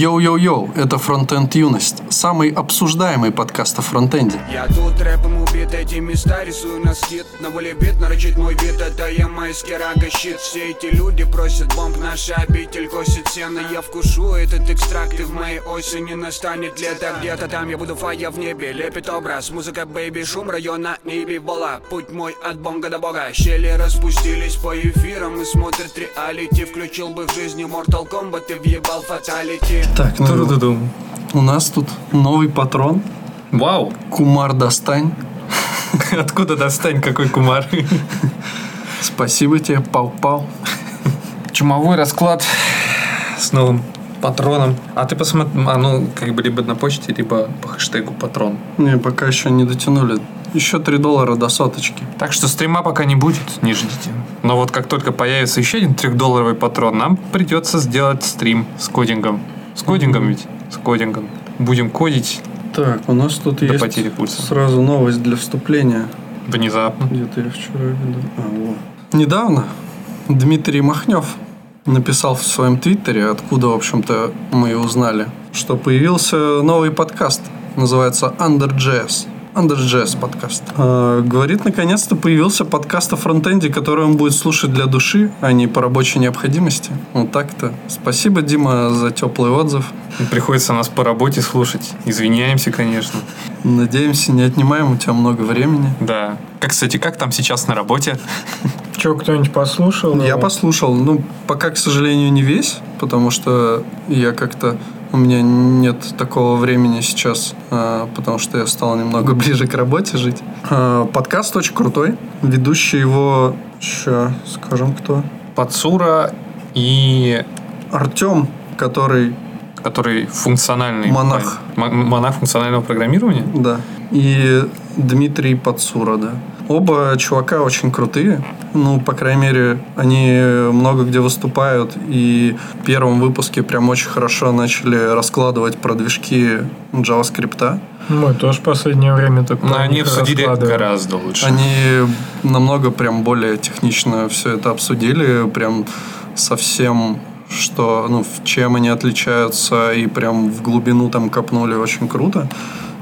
Йоу-йоу-йоу, это Фронтенд Юность, самый обсуждаемый подкаст о фронтенде. Я тут рэпом убит, эти места рисую на скид На воле нарочит мой вид, это я майский рага щит. Все эти люди просят бомб, наша обитель косит сено. Я вкушу этот экстракт, и в моей осени настанет лето. Где-то там я буду фая в небе, лепит образ. Музыка, бэйби, шум района, небе бола. Путь мой от бонга до бога. Щели распустились по эфирам и смотрят реалити. Включил бы в жизни Mortal Kombat и въебал фаталити Так, ну, Тру-ду-дум. у нас тут новый патрон, Вау! Кумар Достань. Откуда достань какой кумар? Спасибо тебе, Пау-Пау. Чумовой расклад с новым патроном. А ты посмотри, а ну, как бы либо на почте, либо по хэштегу патрон. Не, пока еще не дотянули. Еще 3 доллара до соточки. Так что стрима пока не будет, не ждите. Но вот как только появится еще один трехдолларовый патрон, нам придется сделать стрим с кодингом. С кодингом ведь? С кодингом. Будем кодить Так, у нас тут до есть потери пульса. сразу новость для вступления. Внезапно. Где-то я вчера видел. А, вот. Недавно Дмитрий Махнев написал в своем твиттере, откуда, в общем-то, мы и узнали, что появился новый подкаст. Называется Under.js. Under.js подкаст. А, говорит, наконец-то появился подкаст о фронтенде, который он будет слушать для души, а не по рабочей необходимости. Вот так-то. Спасибо, Дима, за теплый отзыв. Приходится нас по работе слушать. Извиняемся, конечно. Надеемся, не отнимаем у тебя много времени. Да. Как, кстати, как там сейчас на работе? Че, кто-нибудь послушал? Я послушал, ну, пока, к сожалению, не весь, потому что я как-то... У меня нет такого времени сейчас, а, потому что я стал немного ближе к работе жить. А, Подкаст очень крутой. Ведущий его... Ща, скажем, кто? Пацура и Артем, который... который функциональный Монах. Монах функционального программирования. Да. И Дмитрий Подсура, да. Оба чувака очень крутые. Ну, по крайней мере, они много где выступают. И в первом выпуске прям очень хорошо начали раскладывать про движки JavaScript. Мы тоже в последнее время так Но они обсудили гораздо лучше. Они намного прям более технично все это обсудили. Прям совсем что, ну, в чем они отличаются, и прям в глубину там копнули очень круто.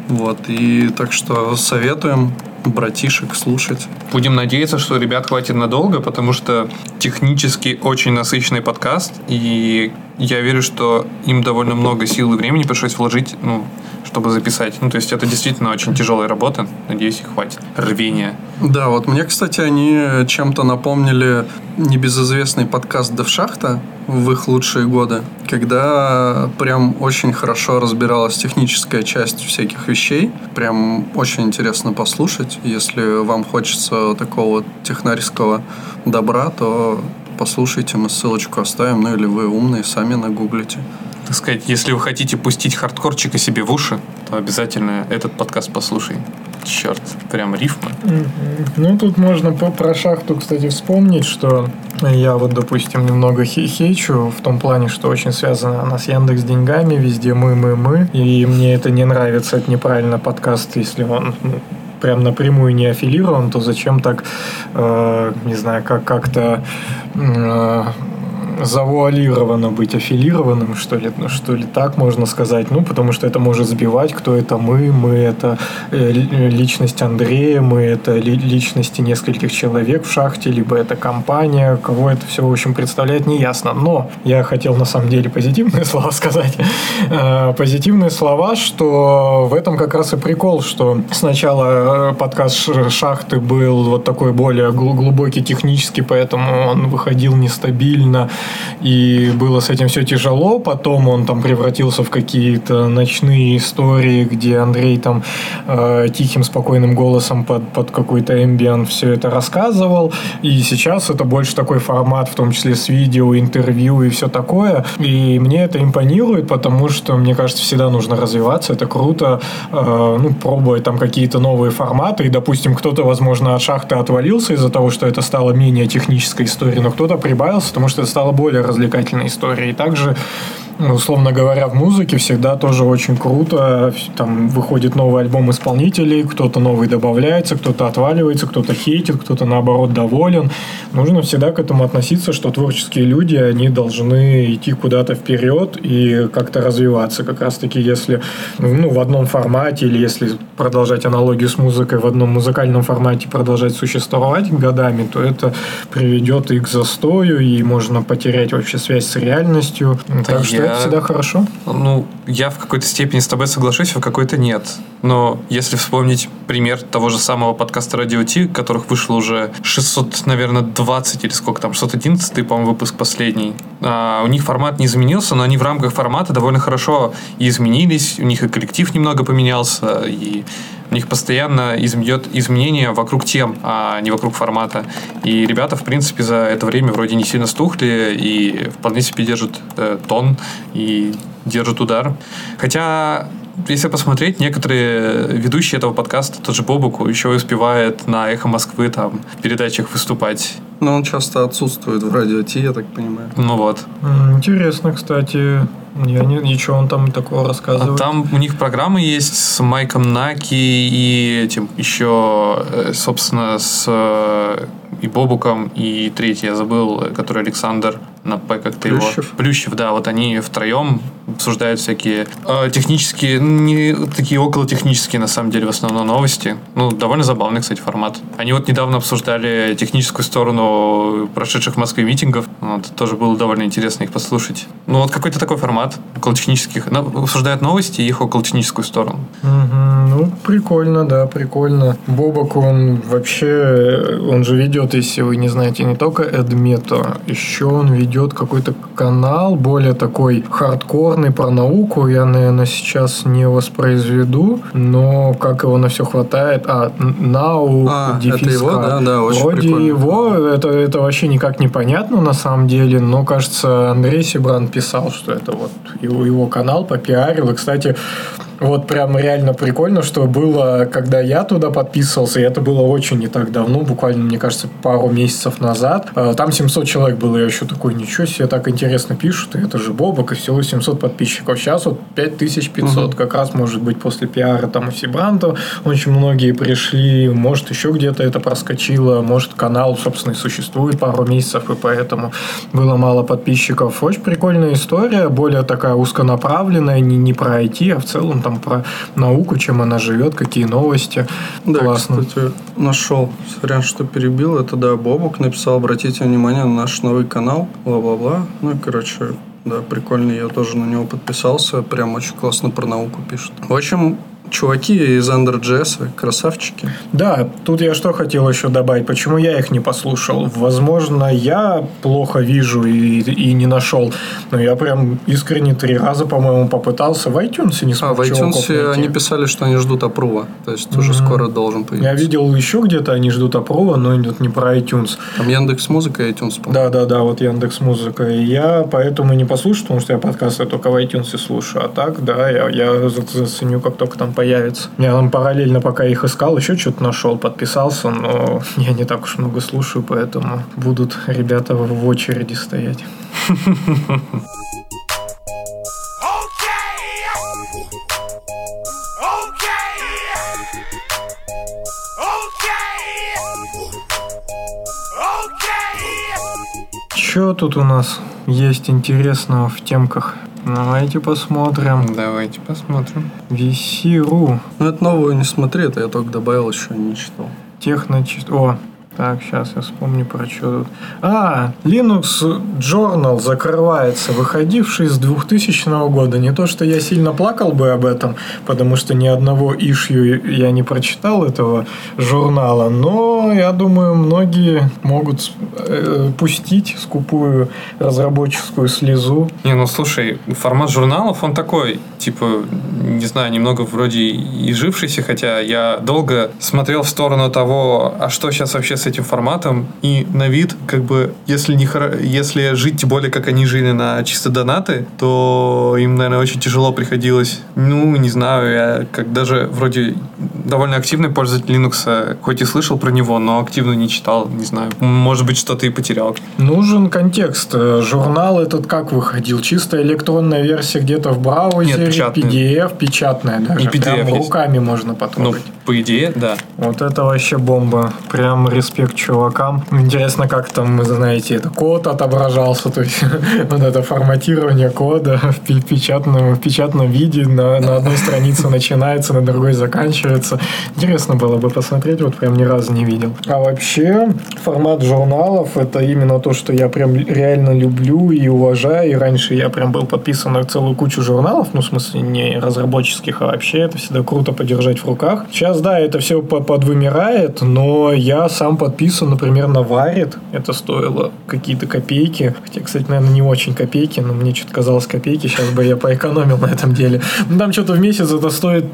Вот, и так что советуем братишек слушать. Будем надеяться, что ребят хватит надолго, потому что технически очень насыщенный подкаст, и я верю, что им довольно много сил и времени пришлось вложить, ну, чтобы записать. Ну, то есть это действительно очень тяжелая работа. Надеюсь, их хватит. Рвения. Да, вот мне, кстати, они чем-то напомнили небезызвестный подкаст Девшахта в их лучшие годы, когда прям очень хорошо разбиралась техническая часть всяких вещей. Прям очень интересно послушать. Если вам хочется такого технарского добра, то послушайте, мы ссылочку оставим, ну или вы умные, сами нагуглите. Так сказать, если вы хотите пустить хардкорчика себе в уши, то обязательно этот подкаст послушай. Черт, прям рифма. Ну, тут можно по, про шахту, кстати, вспомнить, что я вот, допустим, немного хе- хейчу в том плане, что очень связана она с Яндекс деньгами, везде мы, мы, мы, и мне это не нравится, это неправильно подкаст, если он ну, прям напрямую не аффилирован, то зачем так, э, не знаю, как как-то э, завуалированно быть аффилированным, что ли, ну, что ли так можно сказать, ну, потому что это может сбивать, кто это мы, мы это э, ли- личность Андрея, мы это ли- личности нескольких человек в шахте, либо это компания, кого это все, в общем, представляет, не ясно. Но я хотел, на самом деле, позитивные слова сказать. Э, Позитивные слова, что в этом как раз и прикол, что сначала э, подкаст шахты был вот такой более гл- глубокий технический, поэтому он выходил нестабильно, и было с этим все тяжело. Потом он там превратился в какие-то ночные истории, где Андрей там э, тихим, спокойным голосом под, под какой-то эмбиент все это рассказывал. И сейчас это больше такой формат, в том числе с видео, интервью и все такое. И мне это импонирует, потому что, мне кажется, всегда нужно развиваться. Это круто, э, ну, пробовать там какие-то новые форматы. И, допустим, кто-то, возможно, от шахты отвалился из-за того, что это стало менее технической историей, но кто-то прибавился, потому что это стало более развлекательной историей. И также условно говоря, в музыке всегда тоже очень круто. Там выходит новый альбом исполнителей, кто-то новый добавляется, кто-то отваливается, кто-то хейтит, кто-то наоборот доволен. Нужно всегда к этому относиться, что творческие люди, они должны идти куда-то вперед и как-то развиваться. Как раз-таки, если ну, в одном формате или если продолжать аналогию с музыкой, в одном музыкальном формате продолжать существовать годами, то это приведет и к застою, и можно потерять вообще связь с реальностью. Так что это всегда хорошо. Ну, я в какой-то степени с тобой соглашусь, а в какой-то нет. Но если вспомнить пример того же самого подкаста Радио Ти, которых вышло уже 600, наверное, 20 или сколько там, 611, по-моему, выпуск последний. А, у них формат не изменился, но они в рамках формата довольно хорошо и изменились, у них и коллектив немного поменялся, и у них постоянно изменет изменения вокруг тем, а не вокруг формата. И ребята, в принципе, за это время вроде не сильно стухли и вполне себе держат э, тон и держат удар. Хотя если посмотреть, некоторые ведущие этого подкаста, тот же Бобуку, еще успевает на «Эхо Москвы» там в передачах выступать. Но он часто отсутствует в радио Ти, я так понимаю. Ну вот. Интересно, кстати. Я не, ничего он там такого рассказывает. А там у них программы есть с Майком Наки и этим еще, э, собственно, с э, и Бобуком, и третий я забыл, который Александр на П как-то его. Плющев, да, вот они втроем обсуждают всякие э, технические, не такие около технические на самом деле в основном новости. Ну, довольно забавный, кстати, формат. Они вот недавно обсуждали техническую сторону прошедших в Москве митингов. Вот, тоже было довольно интересно их послушать. Ну, вот какой-то такой формат около технических. Ну, обсуждают новости и их около техническую сторону. Угу, ну, прикольно, да, прикольно. Бобок, он вообще, он же ведет, если вы не знаете, не только Эдмето, еще он ведет ведет какой-то канал, более такой хардкорный про науку. Я, наверное, сейчас не воспроизведу, но как его на все хватает. А, Нау, а, это его, да, да, очень Вроде прикольно. его, это, это вообще никак непонятно на самом деле, но, кажется, Андрей Сибран писал, что это вот его, его канал попиарил. И, кстати, вот прям реально прикольно, что было, когда я туда подписывался, и это было очень не так давно, буквально, мне кажется, пару месяцев назад. Э, там 700 человек было, я еще такой, ничего себе, так интересно пишут, и это же Бобок, и всего 700 подписчиков. Сейчас вот 5500, угу. как раз, может быть, после пиара там у Сибранта очень многие пришли, может, еще где-то это проскочило, может, канал, собственно, и существует пару месяцев, и поэтому было мало подписчиков. Очень прикольная история, более такая узконаправленная, не, не про IT, а в целом там про науку, чем она живет, какие новости. Да, Классно. кстати, нашел, сорян, что перебил, это, да, Бобок написал, обратите внимание на наш новый канал, бла-бла-бла. Ну, и, короче, да, прикольно, я тоже на него подписался, прям очень классно про науку пишет. В общем, чуваки из Under.js, красавчики. Да, тут я что хотел еще добавить, почему я их не послушал. Возможно, я плохо вижу и, и не нашел, но я прям искренне три раза, по-моему, попытался в iTunes не смог А, в iTunes они писали, что они ждут опрува, то есть mm-hmm. уже скоро должен появиться. Я видел еще где-то они ждут опрува, но идет не про iTunes. Там Яндекс Музыка и iTunes, Да, да, да, вот Яндекс Музыка. И я поэтому не послушаю, потому что я подкасты только в iTunes слушаю. А так, да, я, я заценю, как только там появится. Я там параллельно, пока их искал, еще что-то нашел, подписался, но я не так уж много слушаю, поэтому будут ребята в очереди стоять. Что тут у нас есть интересного в темках? Давайте посмотрим. Давайте посмотрим. VC.ru. Ну, это новую не смотри, это я только добавил, еще не читал. Техно... О, так, сейчас я вспомню про что. А, Linux Journal закрывается, выходивший с 2000 года. Не то, что я сильно плакал бы об этом, потому что ни одного ишью я не прочитал этого журнала, но я думаю, многие могут э, пустить скупую разработческую слезу. Не, ну слушай, формат журналов, он такой, типа, не знаю, немного вроде и жившийся, хотя я долго смотрел в сторону того, а что сейчас вообще с этим форматом, и на вид, как бы, если, не, если жить тем более, как они жили на чисто донаты, то им, наверное, очень тяжело приходилось. Ну, не знаю, я как даже вроде довольно активный пользователь Linux, хоть и слышал про него, но активно не читал, не знаю. Может быть, что-то и потерял. Нужен контекст. Журнал этот как выходил? Чисто электронная версия где-то в браузере, Нет, печатный. PDF, печатная даже. И PDF Прям есть. руками можно Ну, потрогать. по идее, да. Вот это вообще бомба. Прям респект чувакам. Интересно, как там, вы знаете, это код отображался, то есть вот это форматирование кода в пе- печатном, в печатном виде на, на одной странице начинается, на другой заканчивается. Интересно было бы посмотреть, вот прям ни разу не видел. А вообще, формат журналов это именно то, что я прям реально люблю и уважаю. И раньше я прям был подписан на целую кучу журналов, ну, в смысле, не разработческих, а вообще это всегда круто подержать в руках. Сейчас, да, это все по- подвымирает, но я сам подписан, например, на Варит. Это стоило какие-то копейки. Хотя, кстати, наверное, не очень копейки, но мне что-то казалось копейки. Сейчас бы я поэкономил на этом деле. Ну, там что-то в месяц это стоит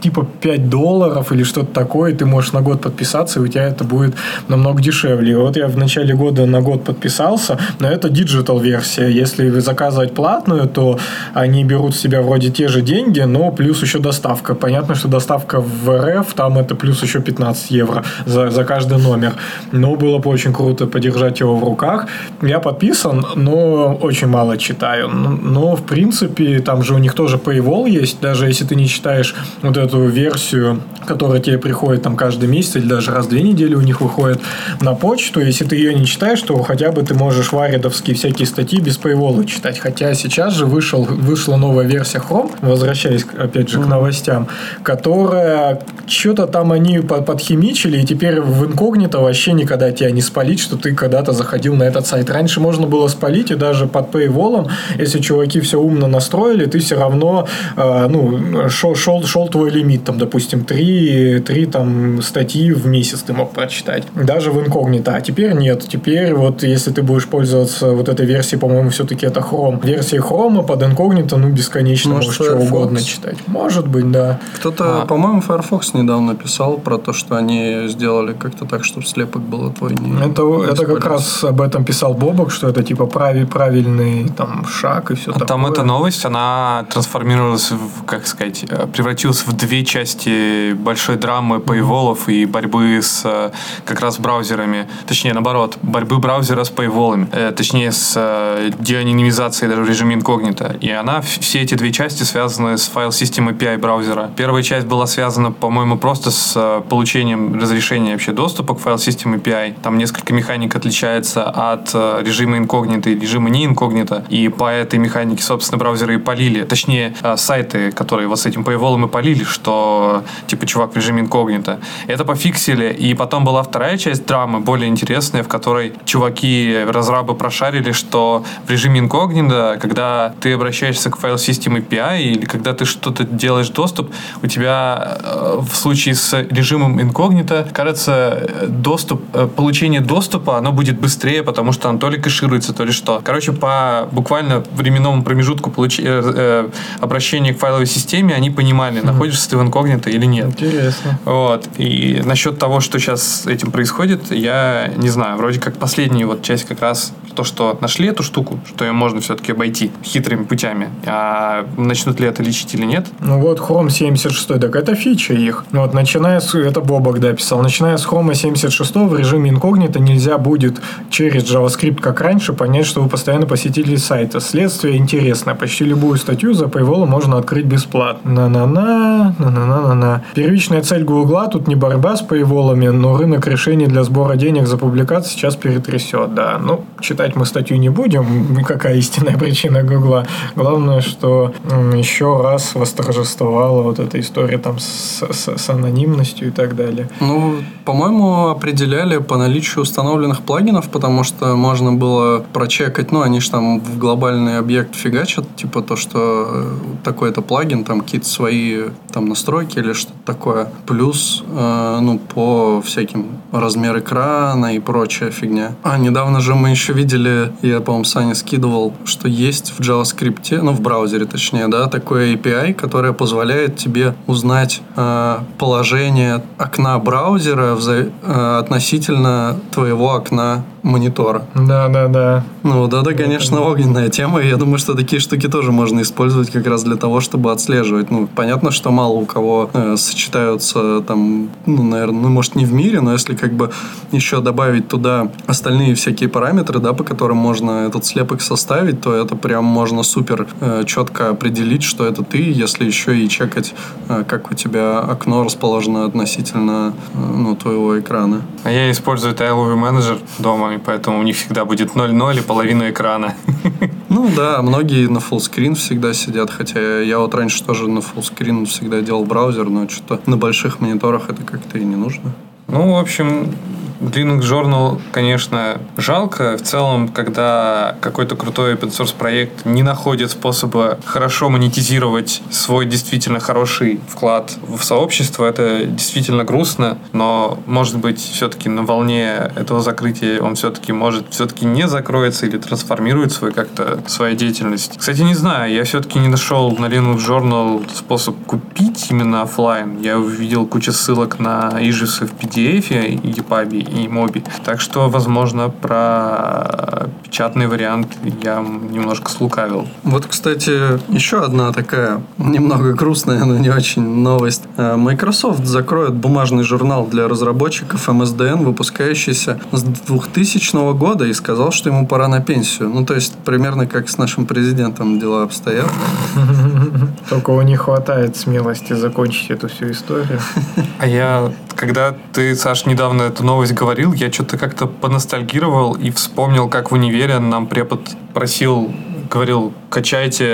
типа 5 долларов или что-то такое. Ты можешь на год подписаться, и у тебя это будет намного дешевле. Вот я в начале года на год подписался, но это digital версия. Если заказывать печатную, то они берут с себя вроде те же деньги, но плюс еще доставка. Понятно, что доставка в РФ, там это плюс еще 15 евро за, за каждый номер. Но было бы очень круто подержать его в руках. Я подписан, но очень мало читаю. Но, в принципе, там же у них тоже Paywall есть, даже если ты не читаешь вот эту версию, которая тебе приходит там каждый месяц или даже раз в две недели у них выходит на почту. Если ты ее не читаешь, то хотя бы ты можешь варидовские всякие статьи без Paywall читать. Хотя сейчас же вышел, вышла новая версия Chrome, возвращаясь опять же к новостям, которая что-то там они по- подхимичили, и теперь в инкогнито вообще никогда тебя не спалить, что ты когда-то заходил на этот сайт. Раньше можно было спалить, и даже под Paywall, если чуваки все умно настроили, ты все равно э, ну, шел, шел, шел твой лимит, там, допустим, три, три там, статьи в месяц ты мог прочитать. Даже в инкогнито. А теперь нет. Теперь вот если ты будешь пользоваться вот этой версией, по-моему, все-таки это Chrome. Версия Chrome под инкогнито, ну, бесконечно Может, можешь что Firefox? угодно читать. Может быть, да. Кто-то, А. по-моему, Firefox недавно писал про то, что они сделали как-то так, чтобы слепок было твой не Это, не это как раз об этом писал Бобок, что это типа прави, правильный там шаг и все такое. А Там эта новость, она трансформировалась, в, как сказать, э, превратилась в две части большой драмы пейволов и борьбы с э, как раз браузерами. Точнее, наоборот, борьбы браузера с пейволами. Э, Точнее, с э, деанонимизацией даже в режиме инкогнито. И она, все эти две части связаны с файл системой API браузера. Первая часть была связана, по-моему, просто с э, получением разрешения вообще доступа к файл системе API. Там несколько механик отличается от э, режима инкогнито и режима не инкогнито. И по этой механике, собственно, браузеры и полили. Точнее, э, сайты, которые вот с этим paywall и полили, что типа чувак в режиме инкогнито. Это пофиксили. И потом была вторая часть драмы, более интересная, в которой чуваки, разрабы прошарили, что в режиме инкогнито, когда ты обращаешься к файл системе API или когда ты что-то делаешь доступ, у тебя э, в случае с режимом инкогнито, кажется, э, доступ, э, получение доступа, оно будет быстрее, потому что оно то ли кэшируется, то ли что. Короче, по буквально временному промежутку получ- э, э, обращения к файловой системе они понимали, находишься ты в инкогнито или нет. Интересно. Вот. И насчет того, что сейчас этим происходит, я не знаю. Вроде как последняя вот часть как раз то, что нашли эту штуку, что ее можно все-таки обойти хитрыми путями. А начнут ли это лечить или нет? Ну вот Chrome 76, так это фича их. Ну Вот начиная с, это Бобок, да, писал, начиная с Chrome 76 в режиме инкогнито нельзя будет через JavaScript, как раньше, понять, что вы постоянно посетили сайта. Следствие интересное. Почти любую статью за Paywall можно открыть бесплатно. На-на-на, на-на-на-на-на. Первичная цель Гугла тут не борьба с Paywall'ами, но рынок решений для сбора денег за публикации сейчас перетрясет, да. Ну, читать мы статью не будем, какая истинная причина Гугла. Главное, что еще раз восторжествовала вот эта история там с, с- с анонимностью и так далее. Ну, по-моему, определяли по наличию установленных плагинов, потому что можно было прочекать, ну, они же там в глобальный объект фигачат, типа то, что э, такой-то плагин, там какие-то свои там настройки или что-то такое. Плюс, э, ну, по всяким размер экрана и прочая фигня. А, недавно же мы еще видели, я, по-моему, Сане скидывал, что есть в JavaScript, ну, в браузере точнее, да, такое API, которое позволяет тебе узнать э, положение окна браузера вза- э, относительно твоего окна монитора. Да, да, да. Ну, вот это, конечно, огненная тема. И я думаю, что такие штуки тоже можно использовать как раз для того, чтобы отслеживать. Ну, понятно, что мало у кого э, сочетаются там, ну, наверное, ну, может, не в мире, но если как бы еще добавить туда остальные всякие параметры, да, по которым можно этот слепок составить, то это прям можно супер э, четко определить, что это ты, если еще и чекать, э, как у тебя окно расположено относительно э, ну, твоего экрана. А я использую Tileoview Manager дома, и поэтому у них всегда будет 0.0 и половина экрана. Ну да, многие на fullscreen всегда сидят, хотя я вот раньше тоже на fullscreen всегда делал браузер, но что-то на больших мониторах это как-то и не нужно. Ну, в общем, Linux Journal, конечно, жалко. В целом, когда какой-то крутой open source проект не находит способа хорошо монетизировать свой действительно хороший вклад в сообщество, это действительно грустно, но, может быть, все-таки на волне этого закрытия он все-таки может все-таки не закроется или трансформирует свой как-то свою деятельность. Кстати, не знаю, я все-таки не нашел на Linux Journal способ купить именно офлайн. Я увидел кучу ссылок на ижисы в PDF и EPUB, и моби. Так что, возможно, про печатный вариант я немножко слукавил. Вот, кстати, еще одна такая немного грустная, но не очень новость. Э, Microsoft закроет бумажный журнал для разработчиков MSDN, выпускающийся с 2000 года, и сказал, что ему пора на пенсию. Ну, то есть, примерно как с нашим президентом дела обстоят. Только у них хватает смелости закончить эту всю историю. А я, когда ты, Саш, недавно эту новость говорил, я что-то как-то поностальгировал и вспомнил, как в универе нам препод просил говорил, качайте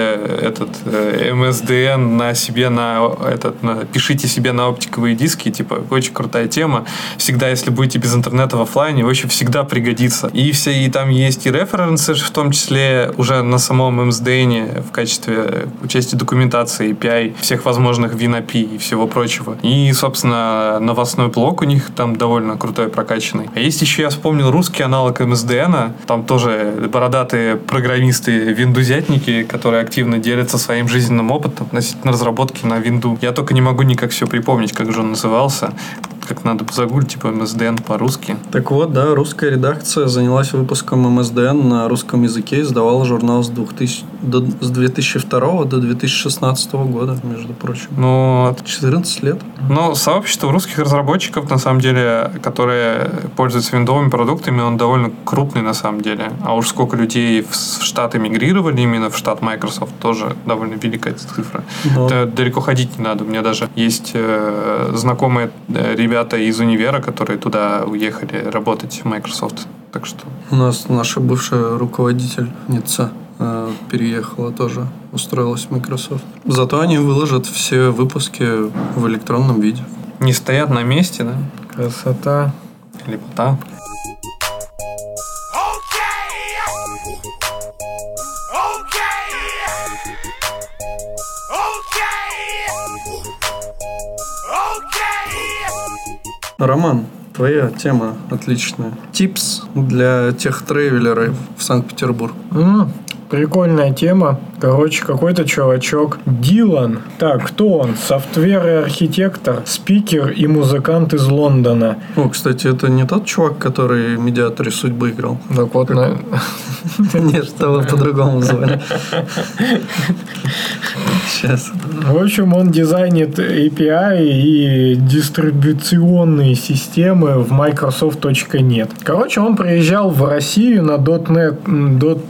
этот э, MSDN на себе на этот, на, пишите себе на оптиковые диски, типа, очень крутая тема. Всегда, если будете без интернета в офлайне, вообще всегда пригодится. И все, и там есть и референсы, в том числе уже на самом MSDN в качестве части документации API всех возможных WinAPI и всего прочего. И, собственно, новостной блок у них там довольно крутой, прокачанный. А есть еще, я вспомнил, русский аналог MSDN, там тоже бородатые программисты виндузятники, которые активно делятся своим жизненным опытом относительно разработки на винду. Я только не могу никак все припомнить, как же он назывался как надо загуглить, типа MSDN по-русски. Так вот, да, русская редакция занялась выпуском MSDN на русском языке, издавала журнал с, 2000, до, с 2002 до 2016 года, между прочим. Ну, 14 лет. Ну, сообщество русских разработчиков, на самом деле, которые пользуются виндовыми продуктами, он довольно крупный, на самом деле. А уж сколько людей в Штаты мигрировали именно в штат Microsoft, тоже довольно великая цифра. Но... Это далеко ходить не надо. У меня даже есть э, знакомые э, ребята, ребята из универа, которые туда уехали работать в Microsoft. Так что... У нас наша бывшая руководительница э, переехала тоже, устроилась в Microsoft. Зато они выложат все выпуски в электронном виде. Не стоят на месте, да? Красота. Лепота. Роман, твоя тема отличная. Типс для тех тревелеров в Санкт-Петербург. Mm, прикольная тема. Короче, какой-то чувачок. Дилан. Так, кто он? Софтвер и архитектор, спикер и музыкант из Лондона. О, кстати, это не тот чувак, который медиаторе судьбы играл? Так вот, на... Нет, что по-другому звали. Сейчас. В общем, он дизайнит API и дистрибуционные системы в Microsoft.net. Короче, он приезжал в Россию на .NET,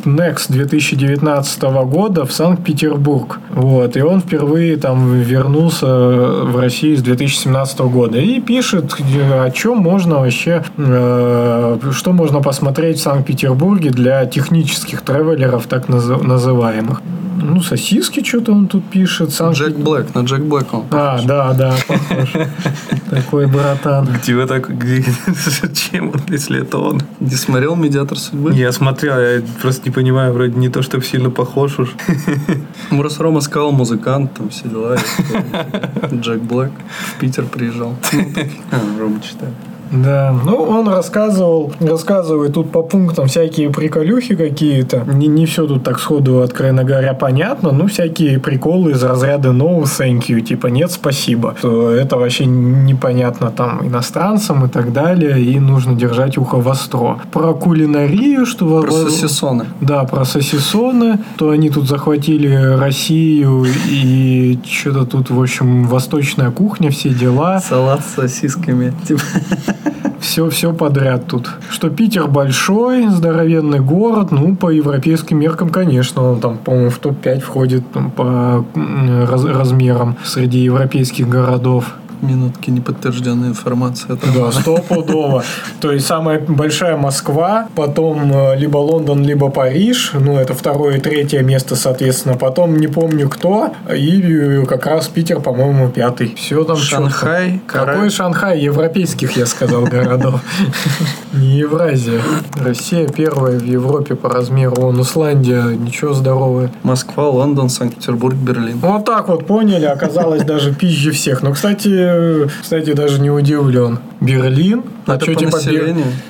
.next 2019 года в Санкт-Петербург. Вот. И он впервые там вернулся в Россию с 2017 года. И пишет, о чем можно вообще, э, что можно посмотреть в Санкт-Петербурге для технических тревелеров, так называемых. Ну, сосиски что-то он тут пишет. Сам... Джек Блэк, на Джек Блэк он А, да, да, похож. Такой братан. Где вы так... Зачем он, если это он? Не смотрел «Медиатор судьбы»? Я смотрел, я просто не понимаю, вроде не то, чтобы сильно похож уж. Мурас Рома сказал музыкант, там все дела. Джек Блэк в Питер приезжал. А, Рома читает. Да, ну он рассказывал, рассказывает тут по пунктам всякие приколюхи какие-то. Не, не все тут так сходу, откровенно говоря, понятно, но всякие приколы из разряда no thank you, типа нет спасибо. Что Это вообще непонятно там иностранцам и так далее, и нужно держать ухо востро. Про кулинарию, что... Про сосисоны. Да, про сосисоны, то они тут захватили Россию и что-то тут, в общем, восточная кухня, все дела. Салат с сосисками. Типа, Все, все подряд тут. Что Питер большой, здоровенный город, ну, по европейским меркам, конечно, он там, по-моему, в топ-5 входит там, по раз- размерам среди европейских городов. Минутки неподтвержденной информации. от Да, стопудово. То есть самая большая Москва, потом э, либо Лондон, либо Париж. Ну, это второе и третье место, соответственно. Потом не помню кто. И э, как раз Питер, по-моему, пятый. Все там. Шанхай, Какой Шанхай? Европейских, я сказал, городов. Евразия. Россия первая в Европе по размеру. Вон Исландия, ничего здоровая. Москва, Лондон, Санкт-Петербург, Берлин. Вот так вот поняли, оказалось даже пизже всех. Но, кстати, кстати, даже не удивлен. Берлин? А по типа?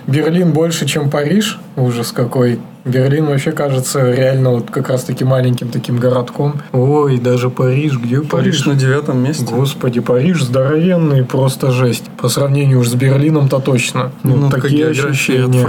Берлин больше, чем Париж? Ужас какой. Берлин вообще кажется реально вот как раз-таки маленьким таким городком. Ой, даже Париж. Где Париж? Париж на девятом месте. Господи, Париж здоровенный, просто жесть. По сравнению уж с Берлином-то точно. Ну, Ну, такие география от ощущения.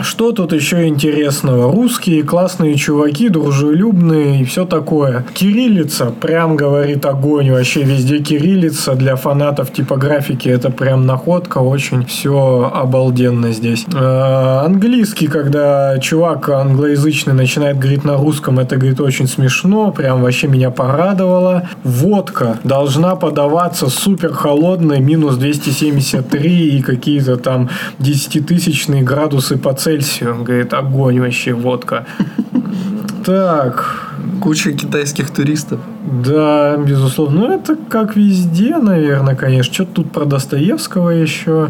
Что тут еще интересного? Русские классные чуваки, дружелюбные и все такое. Кириллица, прям говорит огонь. Вообще везде кириллица для фанатов типографики. Это прям находка. Очень все обалденно здесь. Э, Английский, когда чувак англоязычный начинает говорить на русском, это, говорит, очень смешно. Прям вообще меня порадовало. Водка должна подаваться супер холодной, минус 273 и какие-то там 10-тысячные градусы по Цельсию. Он говорит, огонь вообще, водка. Так, Куча китайских туристов. да, безусловно. Ну, это как везде, наверное, конечно. Что-то тут про Достоевского еще.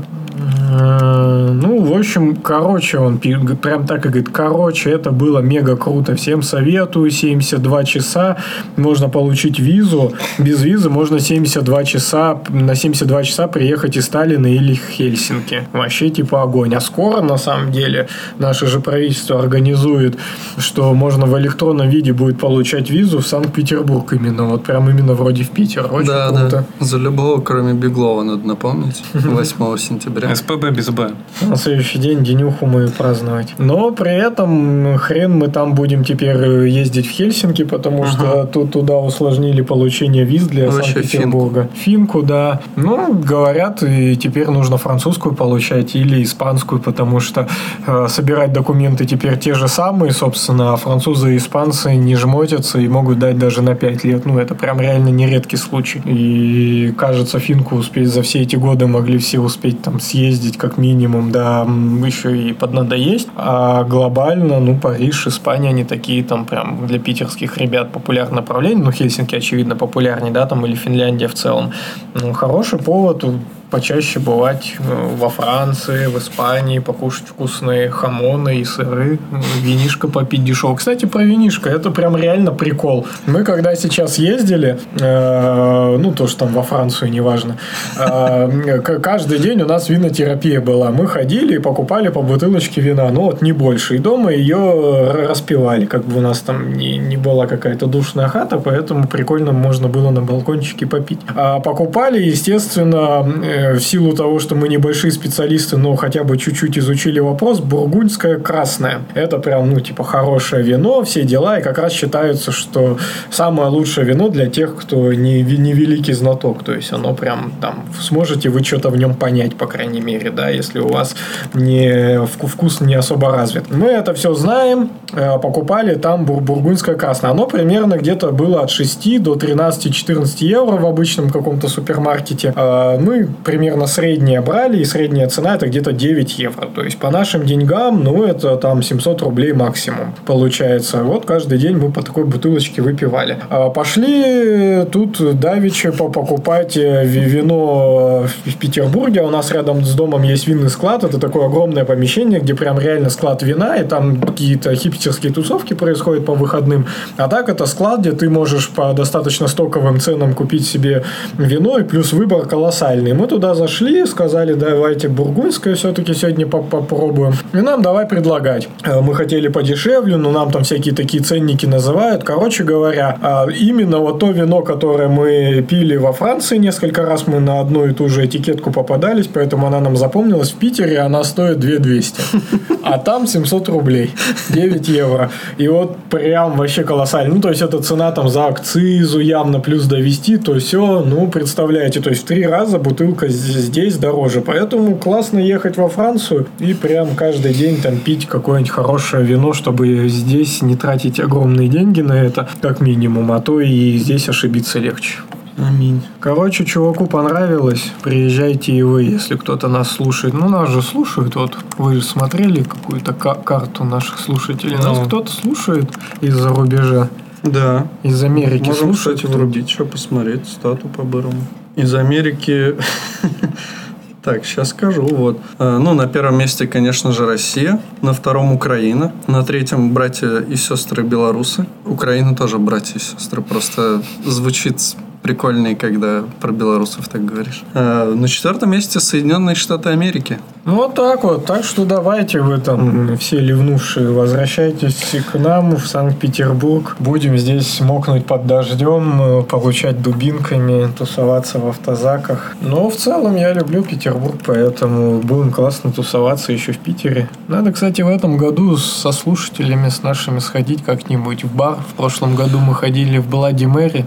Э, Ну, в общем, короче, он прям так и говорит, короче, это было мега круто, всем советую, 72 часа, можно получить визу, без визы можно 72 часа, на 72 часа приехать из Сталина или Хельсинки. Вообще, типа, огонь. А скоро, на самом деле, наше же правительство организует, что можно в электронном виде будет получать визу в Санкт-Петербург именно, вот прям именно вроде в Питер. Очень да, круто. да. За любого, кроме Беглова, надо напомнить. 8 сентября. СПБ без Б. На следующий день денюху мы праздновать. Но при этом хрен мы там будем теперь ездить в Хельсинки, потому что тут туда усложнили получение виз для Ну, Санкт-Петербурга. Финку, да. Ну, говорят, и теперь нужно французскую получать или испанскую, потому что э, собирать документы теперь те же самые, собственно, а французы и испанцы не жмотятся и могут дать даже на 5 лет. Ну, это прям реально нередкий случай. И кажется, финку успеть за все эти годы могли все успеть там съездить как минимум, да, еще и поднадоесть. А глобально, ну, Париж, Испания, они такие там прям для питерских ребят популярное направление. Ну, Хельсинки, очевидно, популярнее, да, там, или Финляндия в целом. Ну, хороший повод почаще бывать э, во Франции, в Испании, покушать вкусные хамоны и сыры, винишко попить дешево. Кстати, про винишко, это прям реально прикол. Мы когда сейчас ездили, э, ну, то, что там во Францию, неважно, э, каждый день у нас винотерапия была. Мы ходили и покупали по бутылочке вина, ну, вот не больше. И дома ее распивали, как бы у нас там не, не была какая-то душная хата, поэтому прикольно можно было на балкончике попить. А покупали, естественно, в силу того, что мы небольшие специалисты, но хотя бы чуть-чуть изучили вопрос, бургундское красное. Это прям, ну, типа, хорошее вино, все дела, и как раз считается, что самое лучшее вино для тех, кто не, не великий знаток. То есть оно прям там сможете вы что-то в нем понять, по крайней мере, да, если у вас не вку- вкус не особо развит. Мы это все знаем, э, покупали там бур- бургундское красное. Оно примерно где-то было от 6 до 13-14 евро в обычном каком-то супермаркете. А Мы примерно среднее брали, и средняя цена это где-то 9 евро. То есть по нашим деньгам, ну, это там 700 рублей максимум получается. Вот каждый день мы по такой бутылочке выпивали. А Пошли тут давичи по- покупать э, ви- вино в Петербурге. У нас рядом с домом есть винный склад. Это такое огромное помещение, где прям реально склад вина, и там какие-то хипстерские тусовки происходят по выходным. А так это склад, где ты можешь по достаточно стоковым ценам купить себе вино, и плюс выбор колоссальный. Мы туда туда зашли, сказали, давайте бургундское все-таки сегодня поп- попробуем. И нам давай предлагать. Э, Мы хотели подешевле, но нам там всякие такие ценники называют. Короче говоря, а, именно вот то вино, которое мы пили во Франции несколько раз, мы на одну и ту же этикетку попадались, поэтому она нам запомнилась. В Питере она стоит 2200. А там 700 рублей. 9 евро. И вот прям вообще колоссально. Ну, то есть, это цена там за акцизу явно плюс довести, то все, ну, представляете, то есть, в три раза бутылка здесь дороже. Поэтому классно ехать во Францию и прям каждый день там пить какое-нибудь хорошее вино, чтобы здесь не тратить огромные деньги на это, как минимум, а то и здесь ошибиться легче. Аминь. Короче, чуваку понравилось. Приезжайте и вы, если кто-то нас слушает. Ну, нас же слушают. Вот вы же смотрели какую-то ка- карту наших слушателей. Нас Ну. кто-то слушает из-за рубежа. Да. Из Америки Можем, слушают. кстати, врубить, что посмотреть, стату по-бырому. Из Америки... Так, сейчас скажу. Вот. Э, Ну, на первом месте, конечно же, Россия. На втором Украина. На третьем братья и сестры белорусы. Украина тоже братья и сестры. Просто звучит прикольнее, когда про белорусов так говоришь. Э, На четвертом месте Соединенные Штаты Америки. Ну, вот так вот. Так что давайте вы там, все ливнувшие, возвращайтесь к нам в Санкт-Петербург. Будем здесь мокнуть под дождем, получать дубинками, тусоваться в автозаках. Но в целом я люблю Петербург, поэтому будем классно тусоваться еще в Питере. Надо, кстати, в этом году со слушателями, с нашими сходить как-нибудь в бар. В прошлом году мы ходили в Блади Мэри.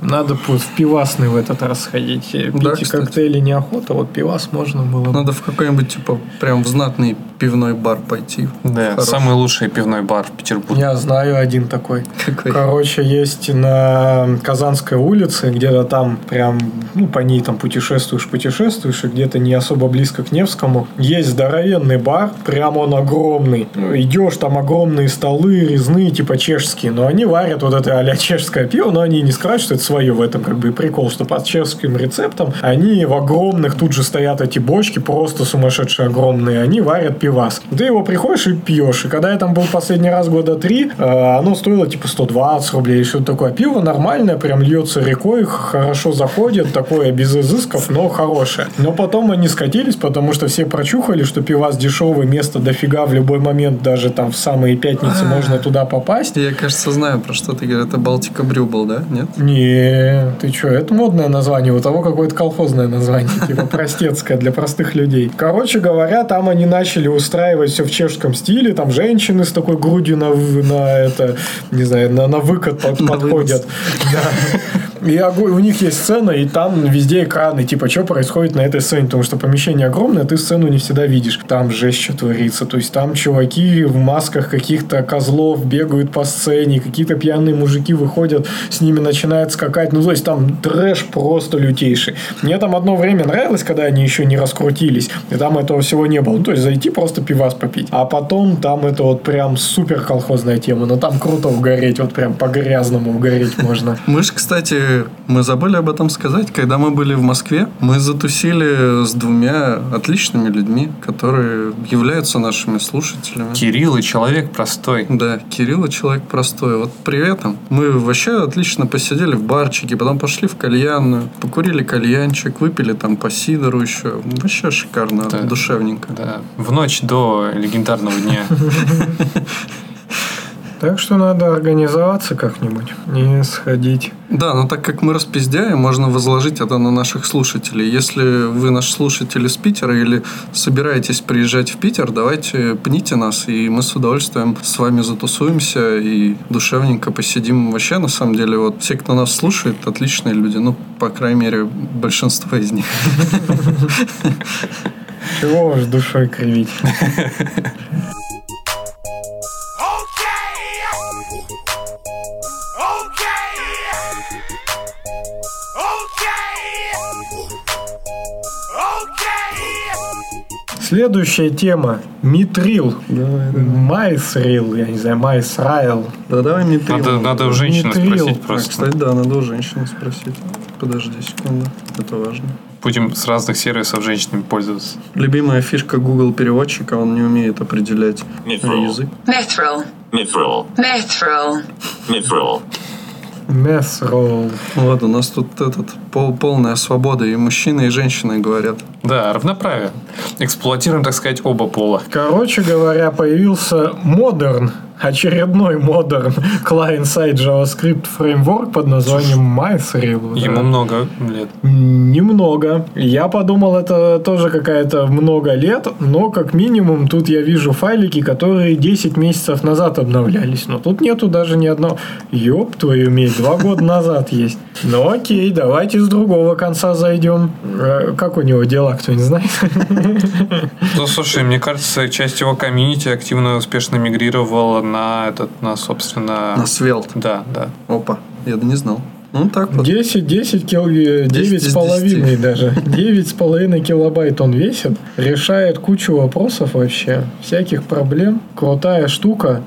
Надо пу- в пивасный в этот раз сходить. Пить Да, коктейли неохота, вот пивас можно было. бы. Надо в какой-нибудь, типа, прям в знатный пивной бар пойти. Да, Хороший. самый лучший пивной бар в Петербурге. Я знаю один такой. Какой? Короче, есть на Казанской улице, где-то там прям, ну, по ней там путешествуешь, путешествуешь, и где-то не особо близко к Невскому. Есть здоровенный бар, прям он огромный. Идешь, там огромные столы, резные, типа чешские, но они варят вот это а чешское пиво, но они не скажут, что это свое в этом как бы и прикол, что по чешским рецептам они в огромных, тут же стоят эти бочки, просто сумасшедшие огромные, они варят пивас. Ты его приходишь и пьешь, и когда я там был последний раз года три, э, оно стоило типа 120 рублей, что-то такое. Пиво нормальное, прям льется рекой, хорошо заходит, такое без изысков, но хорошее. Но потом они скатились, потому что все прочухали, что пивас дешевый, место дофига в любой момент, даже там в самые пятницы можно туда попасть. Я, кажется, знаю, про что ты говоришь. Это Балтика Брю был, да? Нет? Не, ты что, это модное название, у того какое-то колхозное название, типа простецкое для простых людей. Короче говоря, там они начали устраивать все в чешском стиле, там женщины с такой грудью на, на это, не знаю, на, на выкат под- На подходят. Да. И у них есть сцена, и там везде экраны, типа, что происходит на этой сцене, потому что помещение огромное, ты сцену не всегда видишь. Там жесть, что творится. То есть там чуваки в масках каких-то козлов бегают по сцене, какие-то пьяные мужики выходят, с ними начинают скакать. Ну, то есть там трэш просто лютейший. Мне там одно время нравилось, когда они еще не раскрутились, и там этого всего не было. Ну, то есть зайти просто пивас попить. А потом там это вот прям супер колхозная тема, но там круто угореть, вот прям по-грязному угореть можно. Мы же, кстати, мы забыли об этом сказать. Когда мы были в Москве, мы затусили с двумя отличными людьми, которые являются нашими слушателями. Кирилл и человек простой. Да, Кирилл и человек простой. Вот привет им. Мы вообще отлично посидели в барчике, потом пошли в кальянную, покурили кальянчик, выпили там по сидору еще. Вообще шикарно, Да. душевненько. Да, в ночь до легендарного дня. Так что надо организоваться как-нибудь и сходить. Да, но так как мы распиздяем, можно возложить это на наших слушателей. Если вы наш слушатель из Питера или собираетесь приезжать в Питер, давайте пните нас, и мы с удовольствием с вами затусуемся и душевненько посидим. Вообще, на самом деле, вот все, кто нас слушает, отличные люди. Ну, по крайней мере, большинство из них. Чего уж душой кривить. Следующая тема. Митрил. Майсрил, я не знаю, Майсрайл. Да давай ты. Надо, надо у женщины Митрил. спросить А, просто. кстати, да, надо у женщины спросить. Подожди секунду, это важно. Будем с разных сервисов женщинами пользоваться. Любимая фишка Google переводчика, он не умеет определять Mithril. язык. Mithril. Mithril. Mithril. Mithril. Месрол. Вот, у нас тут этот пол, полная свобода, и мужчины, и женщины говорят. Да, равноправие. Эксплуатируем, так сказать, оба пола. Короче говоря, появился модерн, очередной модерн client-side JavaScript фреймворк под названием MyThrill. Ему много лет. Немного. Я подумал, это тоже какая-то много лет, но как минимум тут я вижу файлики, которые 10 месяцев назад обновлялись. Но тут нету даже ни одного. Ёб твою медь, два года назад есть. Ну окей, давайте с другого конца зайдем. Э, Как у него дела, кто-нибудь знает? Ну, слушай, мне кажется, часть его комьюнити активно и успешно мигрировала на этот, на, собственно... На Svelte. Да, да. Опа, я да не знал. Ну, так вот. 10, 10 кил, 9 из с половиной 10. даже. 9 с половиной килобайт он весит. Решает кучу вопросов вообще. Всяких проблем. Крутая штука.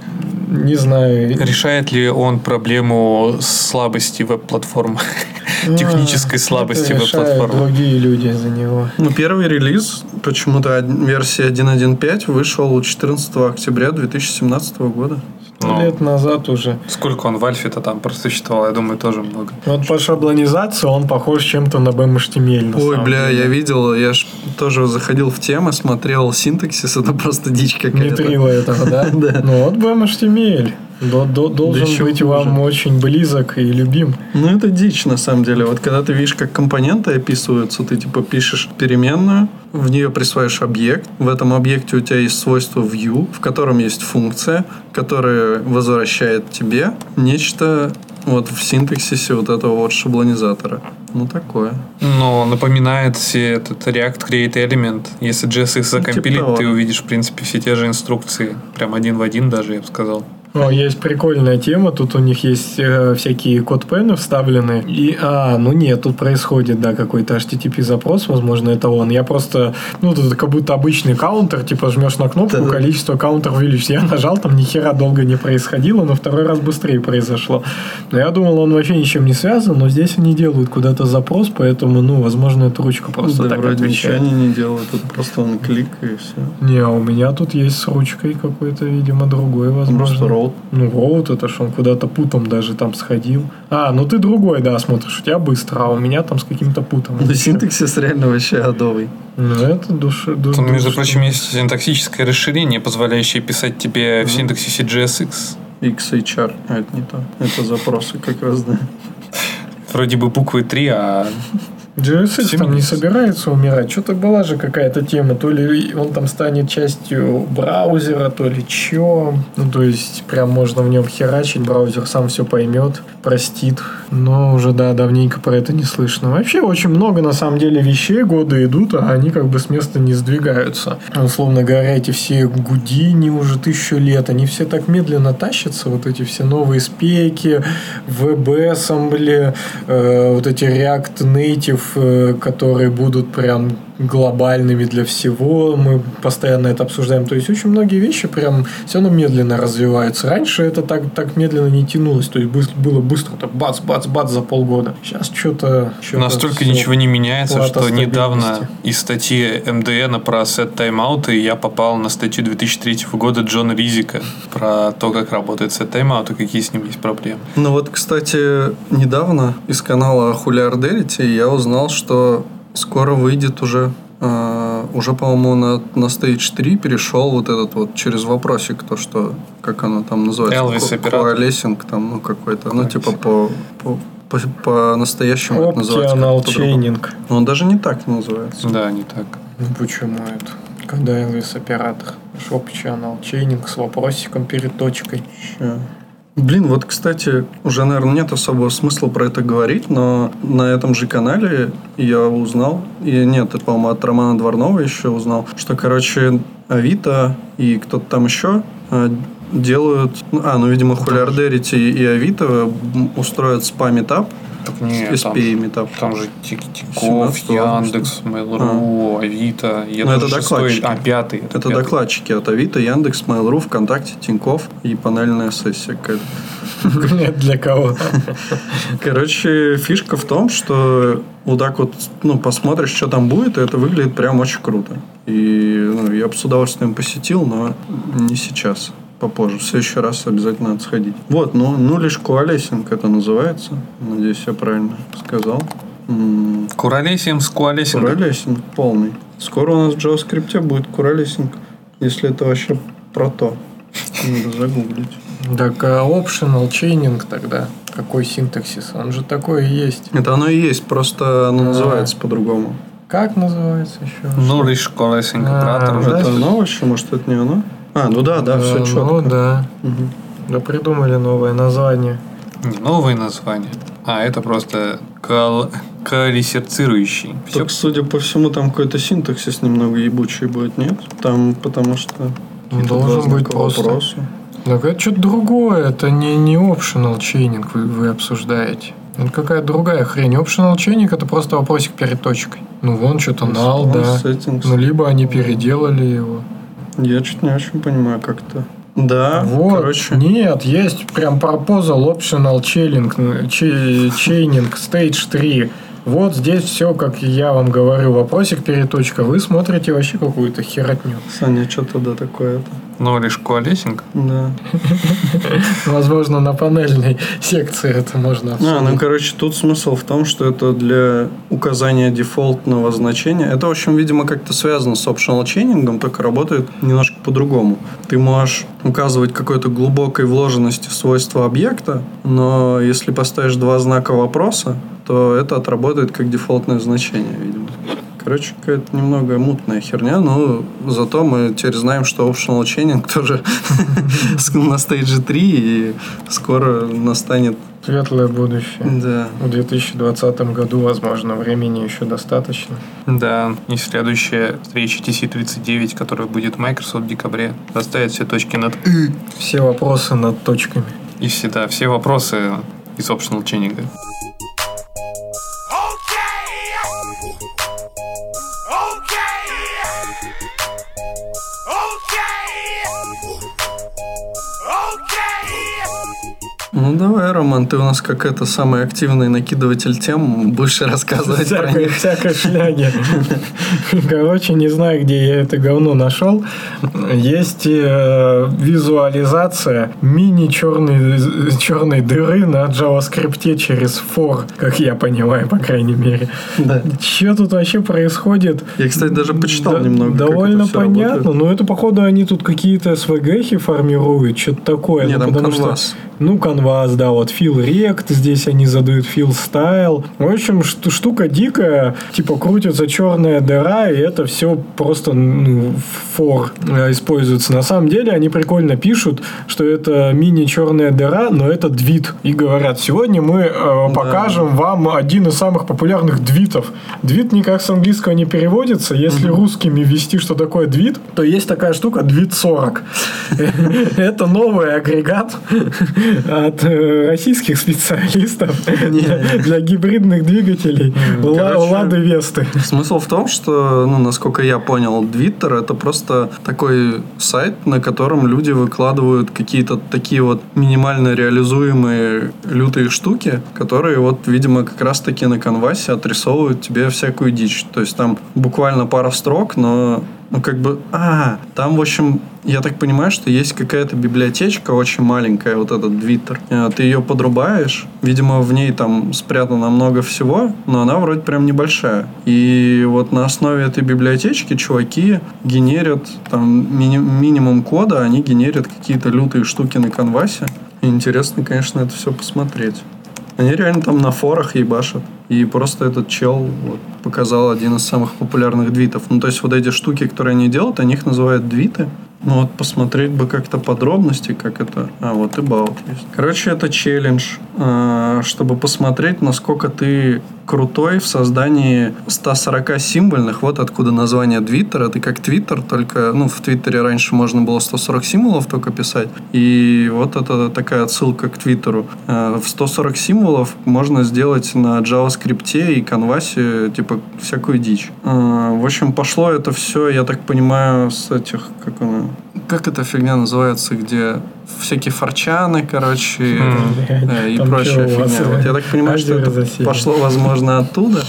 Не знаю. Решает ли он проблему слабости веб-платформы? Технической слабости А, Это решают веб-платформы. другие люди за него. Ну, первый релиз, почему-то версия 1.1.5, вышел 14 октября 2017 года. Сто Ну. лет назад уже. Сколько он в альфе-то там просуществовал, я думаю, тоже много. Вот по шаблонизации он похож чем-то на BMHTML. на Ой, бля, деле. я видел, я ж тоже заходил в темы, смотрел синтаксис, это просто дичь какая-то. Митрила этого, да? Да. Ну вот BMHTML. До- до- Должен еще быть хуже. вам очень близок и любим. Ну, это дичь, на самом деле. Вот когда ты видишь, как компоненты описываются, ты типа пишешь переменную, в нее присваиваешь объект. В этом объекте у тебя есть свойство view, в котором есть функция, которая возвращает тебе нечто вот в синтаксисе вот этого вот шаблонизатора. Ну, такое. Но напоминает все этот React Create Element. Если JSX закомпилить, того. ты увидишь, в принципе, все те же инструкции. Прям один в один даже, я бы сказал. О, есть прикольная тема. Тут у них есть э, всякие код-пены вставлены. И, а, ну нет, тут происходит, да, какой-то HTTP запрос, возможно, это он. Я просто, ну, тут как будто обычный каунтер, типа жмешь на кнопку, Да-да. количество каунтеров увеличится. Я нажал, там ни хера долго не происходило, но второй раз быстрее произошло. Но я думал, он вообще ничем не связан, но здесь они делают куда-то запрос, поэтому, ну, возможно, эта ручка просто да, так вроде отвечает. ничего они не делают, тут просто он клик и все. Не, а у меня тут есть с ручкой какой-то, видимо, другой, возможно. Просто Ну, роут, это ж он куда-то путом даже там сходил. А, ну ты другой, да, смотришь, у тебя быстро, а у меня там с каким-то путом. Да, синтаксис реально вообще адовый. Ну, это душа... ду- Тут, между душ- прочим, есть синтаксическое расширение, позволяющее писать тебе в синтаксисе JSX. XHR, а это не то. Это запросы как раз, да. Вроде бы буквы 3, а JSX там не 70. собирается умирать. Что-то была же какая-то тема. То ли он там станет частью браузера, то ли чё. Ну, то есть, прям можно в нем херачить. Браузер сам все поймет, простит. Но уже, да, давненько про это не слышно. Вообще, очень много, на самом деле, вещей годы идут, а они как бы с места не сдвигаются. Условно говоря, эти все гудини уже тысячу лет, они все так медленно тащатся. Вот эти все новые спеки, WebAssembly, э, вот эти React Native, которые будут прям глобальными для всего. Мы постоянно это обсуждаем. То есть очень многие вещи прям все равно медленно развиваются. Раньше это так, так медленно не тянулось. То есть было быстро, так бац, бац, бац за полгода. Сейчас что-то... настолько ничего не меняется, что недавно из статьи МДН про сет тайм-ауты я попал на статью 2003 года Джона Ризика про то, как работает сет тайм-аут и какие с ним есть проблемы. Ну вот, кстати, недавно из канала Хулиарделити я узнал, что скоро выйдет уже э, уже, по-моему, на, на Stage 3 перешел вот этот вот через вопросик, то, что, как оно там называется? Коалесинг там, ну, какой-то, ну, типа по, по, по, по-настоящему это называется. Chaining. Но он даже не так называется. Да, не так. Ну почему это? Когда Elvis оператор? Шоп channel chaining с вопросиком перед точкой. Ща. Блин, вот, кстати, уже, наверное, нет особого смысла про это говорить, но на этом же канале я узнал, и нет, это, по-моему, от Романа Дворнова еще узнал, что, короче, Авито и кто-то там еще э, делают... ну, А, ну, видимо, Хулиардерити и Авито устроят спа-метап, Так не, там, SPA метап. там же Тик- Тинькофф, 17 августа. Яндекс, Mail.ru, Авито. и Ну, это уже шестой- докладчики. А, пятый. Это пятый. докладчики от Авито, Яндекс, Mail.ru, ВКонтакте, Тиньков и панельная сессия какая-то. Нет, для кого? Короче, фишка в том, что вот так вот, ну, посмотришь, что там будет, и это выглядит прям очень круто. И ну, я бы с удовольствием посетил, но не сейчас. Попозже. В следующий раз обязательно надо сходить. Вот, ну, ну лишь коалесинг это называется. Надеюсь, я правильно сказал. М, Куролесим с куалесим. Куралесинг полный. Скоро у нас в JavaScript будет куралесинг, если это вообще про то. Надо загуглить. Так а optional chaining тогда? Какой синтаксис? Он же такой и есть. Это оно и есть, просто оно А. называется по-другому. Как называется еще? Ну, лишь куалесим А, оператор уже да. Это тоже. оно вообще, может, это не оно? А, ну да, да, все Э, четко. Ну да. Мгм. Да придумали новое название. Не новые названия, а это просто кол- колесерцирующий. Все Так, судя по всему, там какой-то синтаксис немного ебучий будет, нет? Там, потому что... какие-то Должен быть просто. вопроса. Так это что-то другое. Это не, не optional chaining вы, вы обсуждаете. Это какая-то другая хрень. Optional chaining это просто вопросик перед точкой. Ну вон что-то null, да. Settings. Ну либо они переделали его. Я чуть не очень понимаю, как это. Да, вот. короче. Нет, есть прям proposal optional chaining, chaining stage 3. Вот здесь все, как я вам говорю, вопросик перед точкой. Вы смотрите вообще какую-то херотню. Саня, что тогда такое-то? Ну, лишь куалесинг. Да. Возможно, на панельной секции это можно А, ну, короче, тут смысл в том, что это для указания дефолтного значения. Это, в общем, видимо, как-то связано с optional чейнингом, только работает немножко по-другому. Ты можешь указывать какой-то глубокой вложенности свойства объекта, но если поставишь два знака вопроса, то это отработает как дефолтное значение, видимо. Короче, какая-то немного мутная херня, но зато мы теперь знаем, что optional chaining тоже на стейдже 3, и скоро настанет Светлое будущее. да. В 2020 году, возможно, времени еще достаточно. Да, и следующая встреча TC39, которая будет в Microsoft в декабре, расставит все точки над «и». Все вопросы над точками. И всегда все вопросы из optional чейнинга. Ну давай, Роман, ты у нас как это самый активный накидыватель тем, будешь рассказывать про Всякой, них. всякой шляги. Короче, не знаю, где я это говно нашел. Есть э, визуализация мини черной, дыры на JavaScript через for, как я понимаю, по крайней мере. Да. Что тут вообще происходит? Я, кстати, даже почитал немного. Довольно понятно, но это, походу, они тут какие-то SVG формируют, что-то такое. Не, ну, там потому что-. Ну, канвас, да, вот фил рект, здесь они задают фил стайл. В общем, штука дикая, типа крутится черная дыра, и это все просто ну, for э, используется. На самом деле они прикольно пишут, что это мини черная дыра, но это двит. И говорят, сегодня мы э, покажем вам один из самых популярных двитов. Двит никак с английского не переводится. Если русскими ввести, что такое двит, то есть такая штука двит 40. Это новый агрегат от э, российских специалистов для гибридных двигателей Лады Весты. Смысл в том, что, ну, насколько я понял, Dwitter это просто такой сайт, на котором люди выкладывают какие-то такие вот минимально реализуемые лютые штуки, которые вот, видимо, как раз-таки на канвасе отрисовывают тебе всякую дичь. То есть там буквально пара строк, но ну, как бы, а, там, в общем, я так понимаю, что есть какая-то библиотечка очень маленькая, вот этот Dwitter. Э, Ты ее подрубаешь, видимо, в ней там спрятано много всего, но она вроде прям небольшая. И вот на основе этой библиотечки чуваки генерят там мини- минимум кода, они генерят какие-то лютые штуки на канвасе. И интересно, конечно, это все посмотреть. Они реально там на форах ебашат. И просто этот чел вот, показал один из самых популярных двитов. Ну, то есть вот эти штуки, которые они делают, они их называют двиты. Ну вот посмотреть бы как-то подробности, как это... А, вот и баут есть. Короче, это челлендж, э, чтобы посмотреть, насколько ты крутой в создании 140 символьных. Вот откуда название Твиттер. Это как Твиттер, только... Ну, в Твиттере раньше можно было 140 символов только писать. И вот это такая отсылка к Твиттеру. Э, В 140 символов можно сделать на JavaScript и канвасе, типа, всякую дичь. Э, В общем, пошло это все, я так понимаю, с этих... Как оно? Как эта фигня называется, где всякие форчаны, короче, э, и Там прочая фигня. Вот я так понимаю, что это засели? пошло, возможно, оттуда.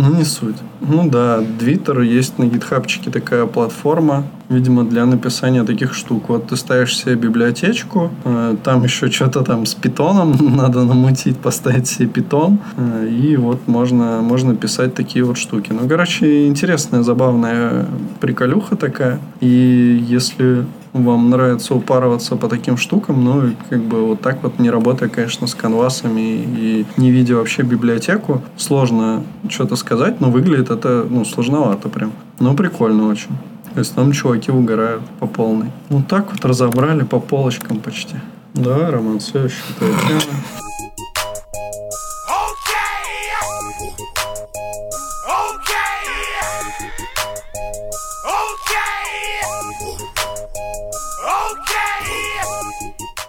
Ну, не суть. Ну да, Twitter есть на гитхабчике такая платформа, видимо, для написания таких штук. Вот ты ставишь себе библиотечку, э, там еще что-то там с питоном надо намутить, поставить себе питон, э, и вот можно, можно писать такие вот штуки. Ну, короче, интересная, забавная приколюха такая. И если вам нравится упарываться по таким штукам, ну, и как бы вот так вот, не работая, конечно, с канвасами и не видя вообще библиотеку, сложно что-то сказать, но выглядит это, ну, сложновато прям. Но прикольно очень. То есть там чуваки угорают по полной. Ну, так вот разобрали по полочкам почти. Да, Роман, следующая твоя тема.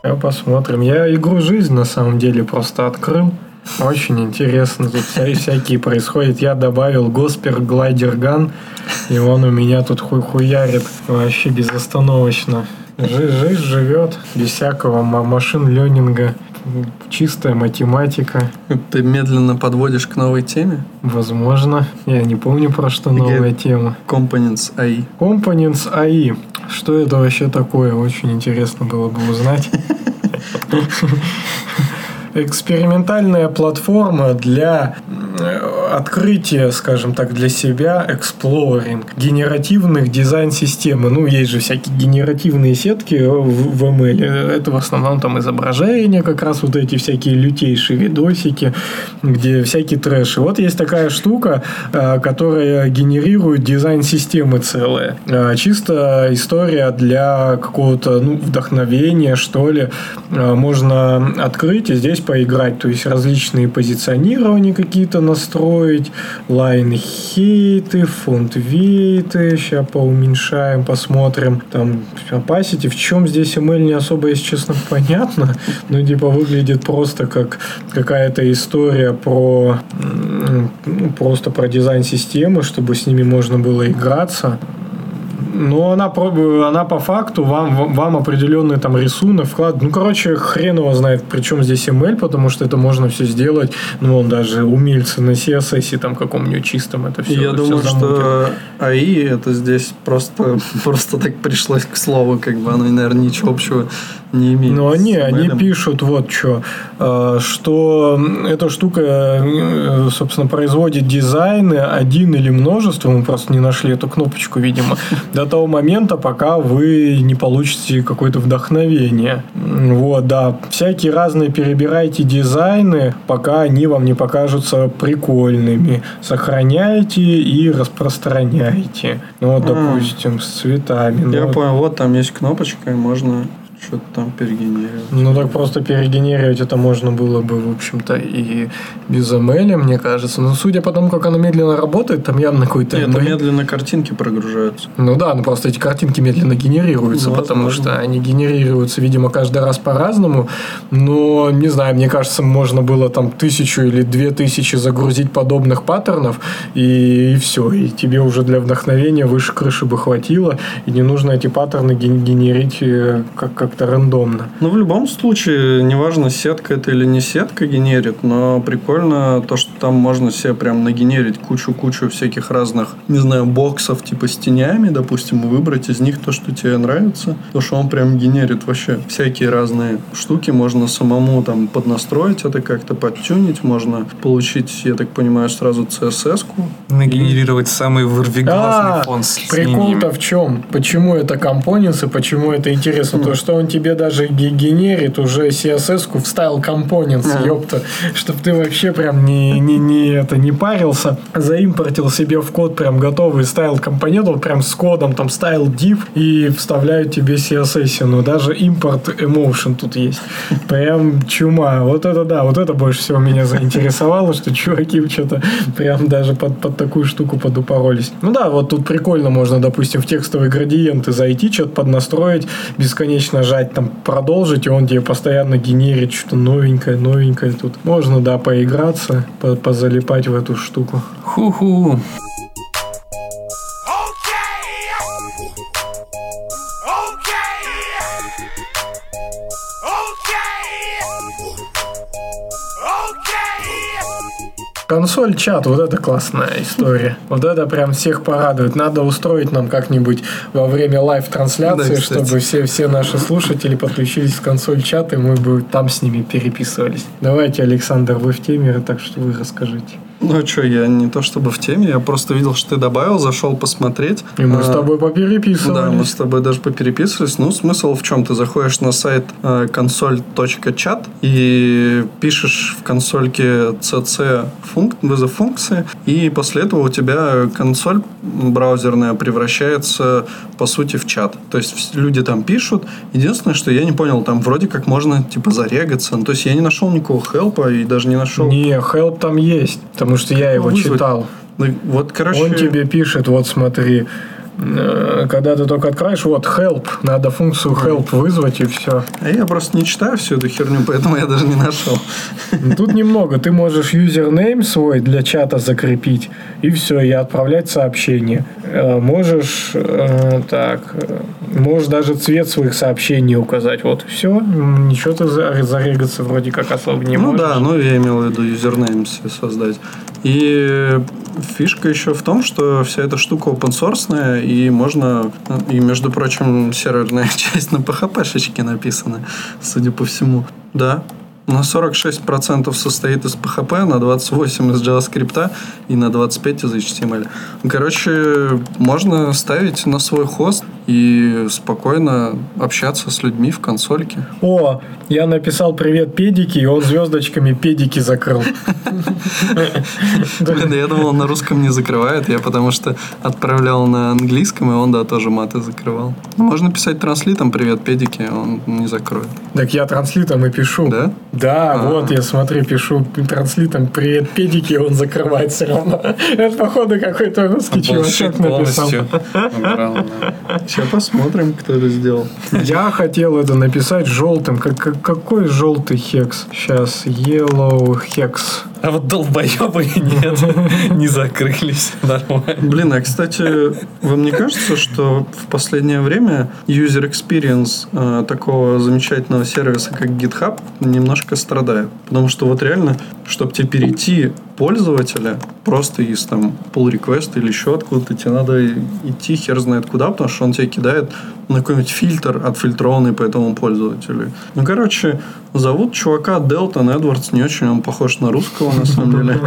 Я посмотрим. Я игру «Жизнь» на самом деле просто открыл. Очень интересно. Тут вся- всякие происходят. Я добавил Госпер Глайдер Ган, и он у меня тут хуй хуярит вообще безостановочно. Жи- Жизнь живет без всякого ма- машин ленинга. Чистая математика. Ты медленно подводишь к новой теме. Возможно. Я не помню, про что новая тема. Components AI. Components AI. Что это вообще такое? Очень интересно было бы узнать. Экспериментальная платформа для открытия, скажем так, для себя, exploring, генеративных дизайн-системы. Ну, есть же всякие генеративные сетки в, в ML. Это в основном там изображения, как раз вот эти всякие лютейшие видосики, где всякий трэш. И вот есть такая штука, э, которая генерирует дизайн-системы целые. Э, Чисто история для какого-то ну, вдохновения, что ли. Э, Можно открыть и здесь поиграть. То есть различные позиционирования какие-то настроить, лайн хейты, фонд вейты. Сейчас поуменьшаем, посмотрим. Там opacity. В чем здесь ML не особо, если честно, понятно. Ну, типа, выглядит просто как какая-то история про ну, просто про дизайн системы, чтобы с ними можно было играться. Но она, она по факту вам, вам определенный там рисунок вклад. Ну, короче, хрен его знает, причем здесь ML, потому что это можно все сделать. Ну, он даже умельцы на CSS там каком-нибудь чистом это все. Я думаю, что AI это здесь просто, просто так пришлось к слову, как бы оно, наверное, ничего общего не имеет. Ну, они, они пишут вот что, что эта штука, э, собственно, производит дизайны один или множество, мы просто не нашли эту кнопочку, видимо, до того момента, пока вы не получите какое-то вдохновение. Вот, да, всякие разные перебирайте дизайны, пока они вам не покажутся прикольными. Сохраняйте и распространяйте. Ну, вот, допустим, с цветами. Ну, Я вот понял, вот там есть кнопочка, и можно что-то там перегенерировать. Ну так просто перегенерировать это можно было бы, в общем-то, и без ML, мне кажется. Но судя по тому, как оно медленно работает, там явно какой-то Нет, ML. медленно картинки прогружаются. Ну да, ну просто эти картинки медленно генерируются, Ну, потому возможно. что они генерируются, видимо, каждый раз по-разному. Но, не знаю, мне кажется, можно было там тысячу или две тысячи загрузить подобных паттернов, и, все. И тебе уже для вдохновения выше крыши бы хватило, и не нужно эти паттерны ген- генерить э, как- как-то рандомно. Ну, в любом случае, неважно, сетка это или не сетка генерит, но прикольно то, что там можно себе прям нагенерить кучу-кучу всяких разных, не знаю, боксов типа с тенями, допустим, и выбрать из них то, что тебе нравится. То, что он прям генерит вообще всякие разные штуки. Можно самому там поднастроить это как-то, подтюнить. Можно получить, я так понимаю, сразу CSS-ку. Нагенерировать самый вырвиглазный А, фон с Прикол-то в чем? Почему это компоненты, почему это интересно? То, что он тебе даже ге- генерит уже CSS-ку, вставил компонент, А. ёпта, чтобы ты вообще прям не, не, не, это, не парился, заимпортил себе в код прям готовый, ставил компонент, вот прям с кодом, там ставил div и вставляют тебе CSS, ну даже импорт emotion тут есть. Прям чума. Вот это да, вот это больше всего меня заинтересовало, что чуваки что-то прям даже под, под такую штуку подупоролись. Ну да, вот тут прикольно можно, допустим, в текстовые градиенты зайти, что-то поднастроить, бесконечно жать, там продолжить, и он тебе постоянно генерит что-то новенькое, новенькое. Тут можно, да, поиграться, по- позалипать в эту штуку. Ху-ху. Консоль, чат, вот это классная история. Вот это прям всех порадует. Надо устроить нам как-нибудь во время live- трансляции, Да, чтобы все, все наши слушатели подключились в консоль чат, и мы бы там с ними переписывались. Давайте, Александр, вы в теме, так что вы расскажите. Ну а что, я не то чтобы в теме, я просто видел, что ты добавил, зашел посмотреть. И мы с А, тобой попереписывались. Да, мы с тобой даже попереписывались. Ну, смысл в чем? Ты заходишь на сайт э, console.chat и пишешь в консольке cc функ- вызов функции, и после этого у тебя консоль браузерная превращается, по сути, в чат. То есть люди там пишут. Единственное, что я не понял, там вроде как можно, типа, зарегаться. Ну, то есть я не нашел никакого хелпа и даже не нашел... Не, help там есть, потому что я его вызвать. читал. Ну, Вот, короче... Он тебе пишет, вот смотри, когда ты только откроешь, вот help, надо функцию help вызвать и все. А я просто не читаю всю эту херню, поэтому я даже не нашел. Тут немного, ты можешь username свой для чата закрепить и все, и отправлять сообщение. Э, Можешь э, так, э, можешь даже цвет своих сообщений указать. Вот все, ничего ты за- зарегаться вроде как особо не ну можешь. да, ну я имел в виду username создать. И фишка еще в том, что вся эта штука open source, и можно, и между прочим, серверная часть на PHP-шечке написана, судя по всему. Да, на 46% состоит из PHP, на 28% из JavaScript и на 25% из HTML. Короче, можно ставить на свой хост и спокойно общаться с людьми в консольке. О, я написал привет педики, и он звездочками педики закрыл. Блин, я думал, он на русском не закрывает, я потому что отправлял на английском, и он, да, тоже маты закрывал. Ну, Можно писать транслитом «Привет, педики», он не закроет. Так я транслитом и пишу. Да? Да, А. вот я смотри, пишу транслитом привет педики, он закрывает все равно. Это походу какой-то русский чувачок написал. Сейчас посмотрим, кто это сделал. Я хотел это написать желтым. Как- какой желтый хекс? Сейчас yellow hex. А вот долбоебы нет, не закрылись нормально. Блин, а кстати, вам не кажется, что в последнее время user experience э, такого замечательного сервиса, как GitHub, немножко страдает? Потому что вот реально, чтобы тебе перейти пользователя просто из там pull request или еще откуда-то, тебе надо идти хер знает куда, потому что он тебе кидает на какой-нибудь фильтр, отфильтрованный по этому пользователю. Ну, короче, зовут чувака Делтон Эдвардс, не очень он похож на русского, на самом деле.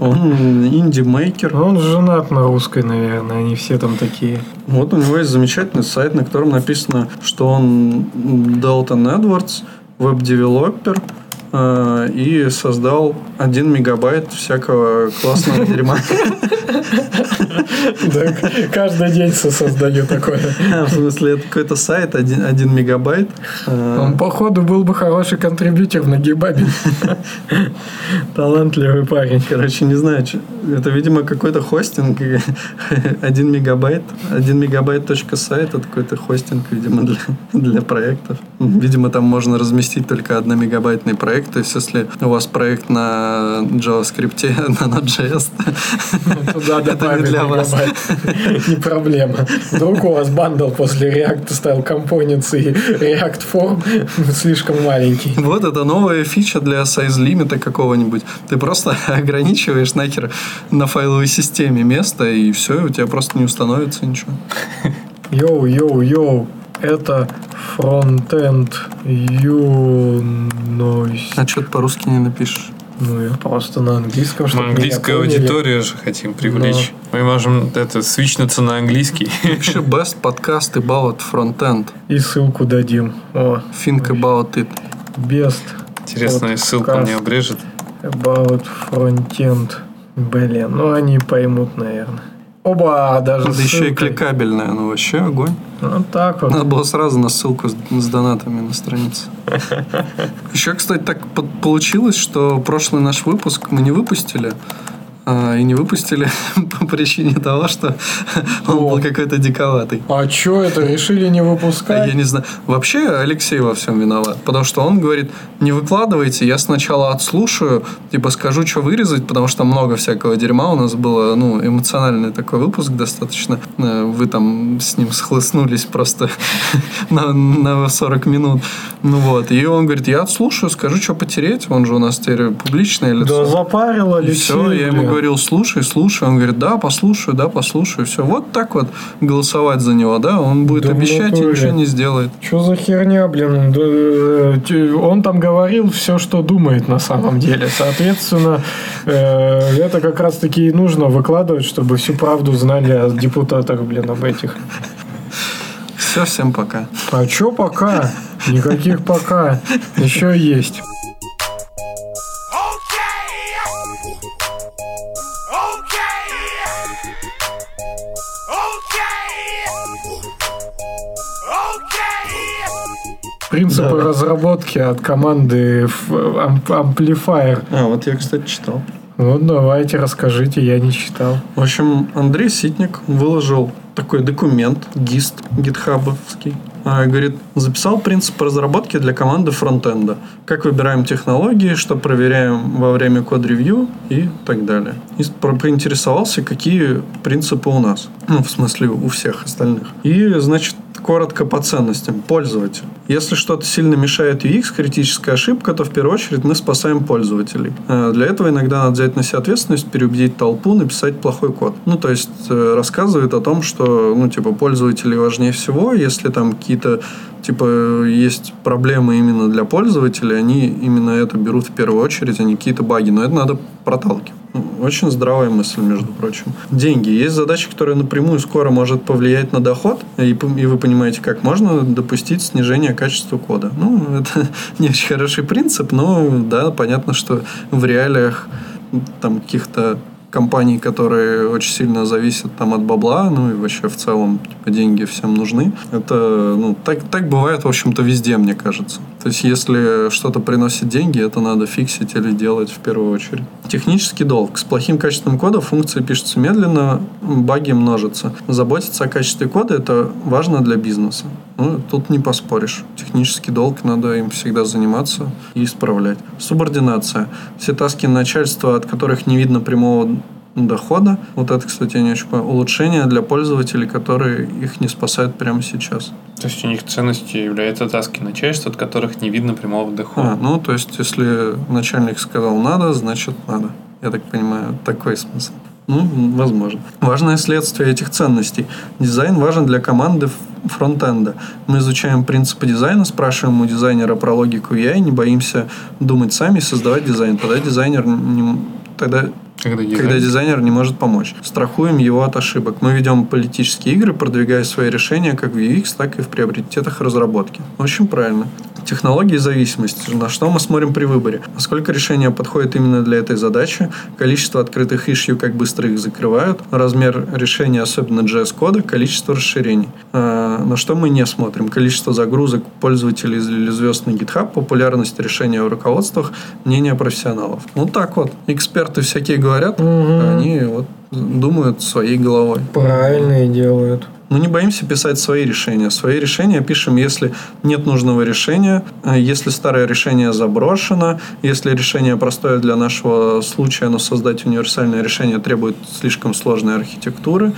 Он инди-мейкер. Он женат на русской, наверное. Они все там такие. Вот у него есть замечательный сайт, на котором написано, что он Далтон Эдвардс, web developer, и создал 1 мегабайт всякого классного дерьма. Да, каждый день со- создаю такое. В смысле, это какой-то сайт, 1 мегабайт. Э, Он, походу, был бы хороший contributor на GitHub е. Талантливый парень. Короче, не знаю, это, видимо, какой-то хостинг, 1 мегабайт, 1 мегабайт точка сайт, это какой-то хостинг, видимо, для, для проектов. Видимо, там можно разместить только 1 мегабайтный проект, то есть, если у вас проект на JavaScript, на Node.js, Туда это не для вас. Не проблема. Вдруг у вас бандл после React Style Components и React Form слишком маленький. Вот это новая фича для size лимита какого-нибудь. Ты просто ограничиваешь нахер на файловой системе место, и все, у тебя просто не установится ничего. Йоу, йоу, йоу. Это Фронтенд Юность. А что ты по-русски не напишешь? Ну, я просто на английском, Мы чтобы меня английскую поняли. аудиторию же хотим привлечь. Мы можем это свичнуться на английский. Пиши best podcast about frontend. И ссылку дадим. О, Think about it. best Интересно, ссылку мне обрежет. about frontend. Блин, ну они поймут, наверное. Оба, даже Это еще и кликабельная, ну вообще огонь. Вот так вот. Надо было сразу на ссылку с, с донатами на странице. Еще, кстати, так по- получилось, что прошлый наш выпуск мы не выпустили. А, и не выпустили по причине того, что он был какой-то диковатый. А чё это? Решили не А выпускать? Я не знаю. Вообще Алексей во всем виноват. Потому что он говорит, не выкладывайте, я сначала отслушаю, типа скажу, что вырезать, потому что много всякого дерьма у нас было, ну, эмоциональный такой выпуск достаточно. Э, Вы там с ним схлестнулись просто на, на 40 минут. Ну вот. И он говорит, я отслушаю, скажу, что потереть. Он же у нас теперь публичное лицо. Да запарил Алексей. все, я ему. Говорил, слушай, слушай. Он говорит, да, послушаю, да, послушаю. Все, вот так вот голосовать за него, да, он будет Да обещать и ничего не сделает. Что за херня, блин? Э, Он там говорил все, что думает на самом деле. Соответственно, э, это как раз таки и нужно выкладывать, чтобы всю правду знали о депутатах, блин, об этих. Все, всем пока. А чё пока? Никаких пока. Еще есть. Принципы Да. разработки от команды Amplifier. А, вот я, кстати, читал. Вот давайте, расскажите, я не читал. В общем, Андрей Ситник выложил такой документ, гист гитхабовский. А, Говорит, записал принцип разработки для команды фронтенда. Как выбираем технологии, что проверяем во время код-ревью и так далее. И поинтересовался, какие принципы у нас. Ну, в смысле, у всех остальных. И, значит, коротко по ценностям. Пользователь. Если что-то сильно мешает UX, критическая ошибка, то в первую очередь мы спасаем пользователей. Э, Для этого иногда надо взять на себя ответственность, переубедить толпу, написать плохой код. Ну, то есть э, рассказывает о том, что, ну, типа, пользователи важнее всего. Если там какие-то, типа, есть проблемы именно для пользователей, они именно это берут в первую очередь, а не какие-то баги. Но это надо проталкивать. Очень здравая мысль, между прочим. Деньги. Есть задача, которая напрямую скоро может повлиять на доход, и, и вы понимаете, как можно допустить снижение качества кода. Ну, это не очень хороший принцип, но да, понятно, что в реалиях там каких-то компаний, которые очень сильно зависят там от бабла, ну и вообще в целом типа, деньги всем нужны. Это, ну, так, так бывает, в общем-то, везде, мне кажется. То есть, если что-то приносит деньги, это надо фиксить или делать в первую очередь. Технический долг. С плохим качеством кода функции пишутся медленно, баги множатся. Заботиться о качестве кода – это важно для бизнеса. Ну, тут не поспоришь. Технический долг, надо им всегда заниматься и исправлять. Субординация. Все таски начальства, от которых не видно прямого дохода. Вот это, кстати, я не очень понял. Улучшение для пользователей, которые их не спасают прямо сейчас. То есть у них ценностью являются таски начальства, от которых не видно прямого А, дохода. ну, то есть, если начальник сказал надо, значит надо. Я так понимаю, такой смысл. Ну, возможно. Важное следствие этих ценностей. Дизайн важен для команды фронтенда. Мы изучаем принципы дизайна, спрашиваем у дизайнера про логику UI, не боимся думать сами и создавать дизайн. Тогда дизайнер не, тогда Когда дизайн- когда дизайнер не может помочь. Страхуем его от ошибок. Мы ведем политические игры, продвигая свои решения как в UX, так и в приоритетах разработки. Очень правильно. Технологии зависимости. На что мы смотрим при выборе? Насколько решение подходит именно для этой задачи? Количество открытых ишью, как быстро их закрывают? Размер решения, особенно JS-кода? Количество расширений? А, На что мы не смотрим? Количество загрузок пользователей или звезд на GitHub? Популярность решения в руководствах? Мнение профессионалов. Вот так вот. Эксперты всякие говорят, Мгм. они вот думают своей головой. Правильно и делают. Мы не боимся писать свои решения. Свои решения пишем, если нет нужного решения, э, если старое решение заброшено, если решение простое для нашего случая, но создать универсальное решение требует слишком сложной архитектуры,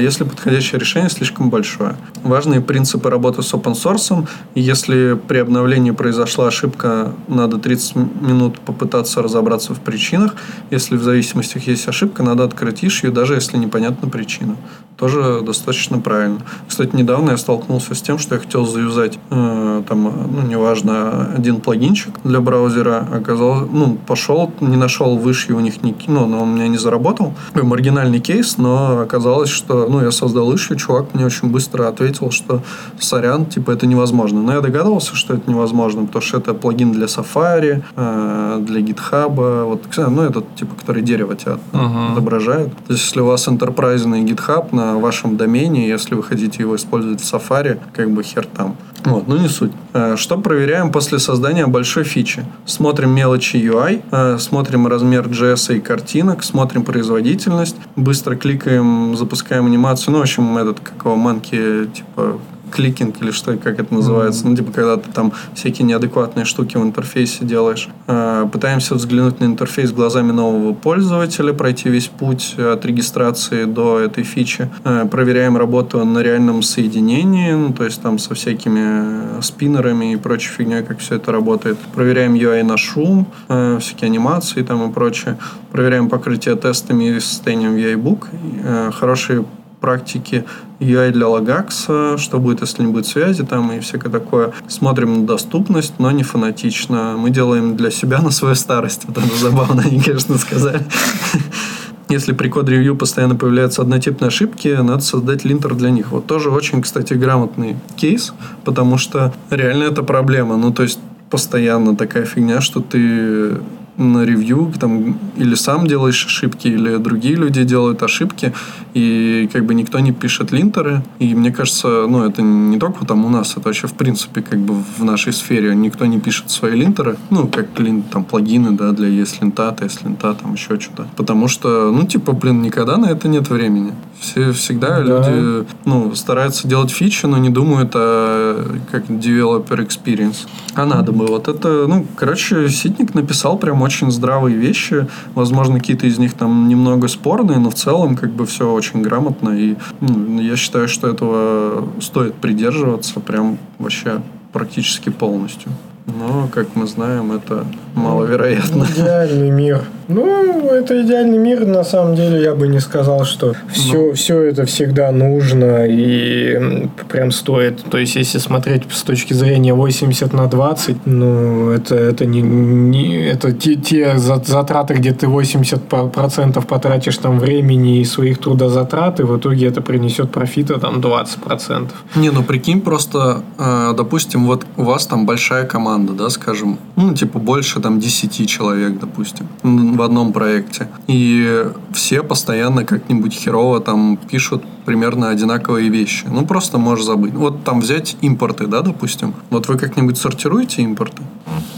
если подходящее решение слишком большое. Важные принципы работы с open source. Если при обновлении произошла ошибка, надо 30 минут попытаться разобраться в причинах. Если в зависимости есть ошибка, надо открыть issue, даже если непонятна причина. Тоже достаточно правильно. Кстати, недавно я столкнулся с тем, что я хотел заюзать э, там, ну, неважно, один плагинчик для браузера. Оказалось, ну, пошел, не нашел выше у них, не, ну, он у меня не заработал. Такой маргинальный кейс, но оказалось, что, ну, я создал issue, чувак мне очень быстро ответил, что сорян, типа, это невозможно. Но я догадывался, что это невозможно, потому что это плагин для Safari, э, для GitHub, вот, ну, этот, типа, который дерево тебя Мгм. отображает. То есть, если у вас enterprise GitHub на вашем домене, если вы хотите его использовать в Safari, как бы хер там. Вот, ну не суть. Э, Что проверяем после создания большой фичи? Смотрим мелочи UI, э, смотрим размер JS и картинок, смотрим производительность, быстро кликаем, запускаем анимацию. Ну, в общем, этот, как его, манки, типа, кликинг или что, как это называется. Ну, типа, когда ты там всякие неадекватные штуки в интерфейсе делаешь. Э, Пытаемся взглянуть на интерфейс глазами нового пользователя, пройти весь путь от регистрации до этой фичи. Э, Проверяем работу на реальном соединении, ну, то есть там со всякими спиннерами и прочей фигней, как все это работает. Проверяем UI на шум, э, всякие анимации там и прочее. Проверяем покрытие тестами и состоянием UI-book. Хорошие практики UI для Lagax, что будет, если не будет связи там и всякое такое. Смотрим на доступность, но не фанатично. Мы делаем для себя на свою старость. Вот это забавно, они, конечно, сказали. Если при код-ревью постоянно появляются однотипные ошибки, надо создать линтер для них. Вот тоже очень, кстати, грамотный кейс, потому что реально это проблема. Ну, то есть постоянно такая фигня, что ты на ревью там или сам делаешь ошибки, или другие люди делают ошибки, и как бы никто не пишет линтеры. И мне кажется, ну, это не только там у нас, это вообще в принципе как бы в нашей сфере никто не пишет свои линтеры, ну, как там плагины, да, для ESLint, TSLint, там еще что-то. Потому что, ну, типа, блин, никогда на это нет времени. Все всегда Да. люди, ну, стараются делать фичи, но не думают о как developer experience. А надо бы. Вот это, ну, короче, Ситник написал прям очень здравые вещи. Возможно, какие-то из них там немного спорные, но в целом как бы все очень грамотно. И ну, я считаю, что этого стоит придерживаться прям вообще практически полностью. Но, как мы знаем, это маловероятно. Идеальный мир. Ну, это идеальный мир, на самом деле, я бы не сказал, что все, все это всегда нужно и прям стоит. То есть, если смотреть с точки зрения 80 на 20, ну, это, это не, не это те, те за- затраты, где ты 80% потратишь там времени и своих трудозатрат, и в итоге это принесет профита там 20%. Не, ну прикинь, просто, э, допустим, вот у вас там большая команда, да, скажем, ну, типа больше там 10 человек, допустим, в одном проекте. И все постоянно как-нибудь херово там пишут примерно одинаковые вещи. Ну, просто можешь забыть. Вот там взять импорты, да, допустим. Вот вы как-нибудь сортируете импорты?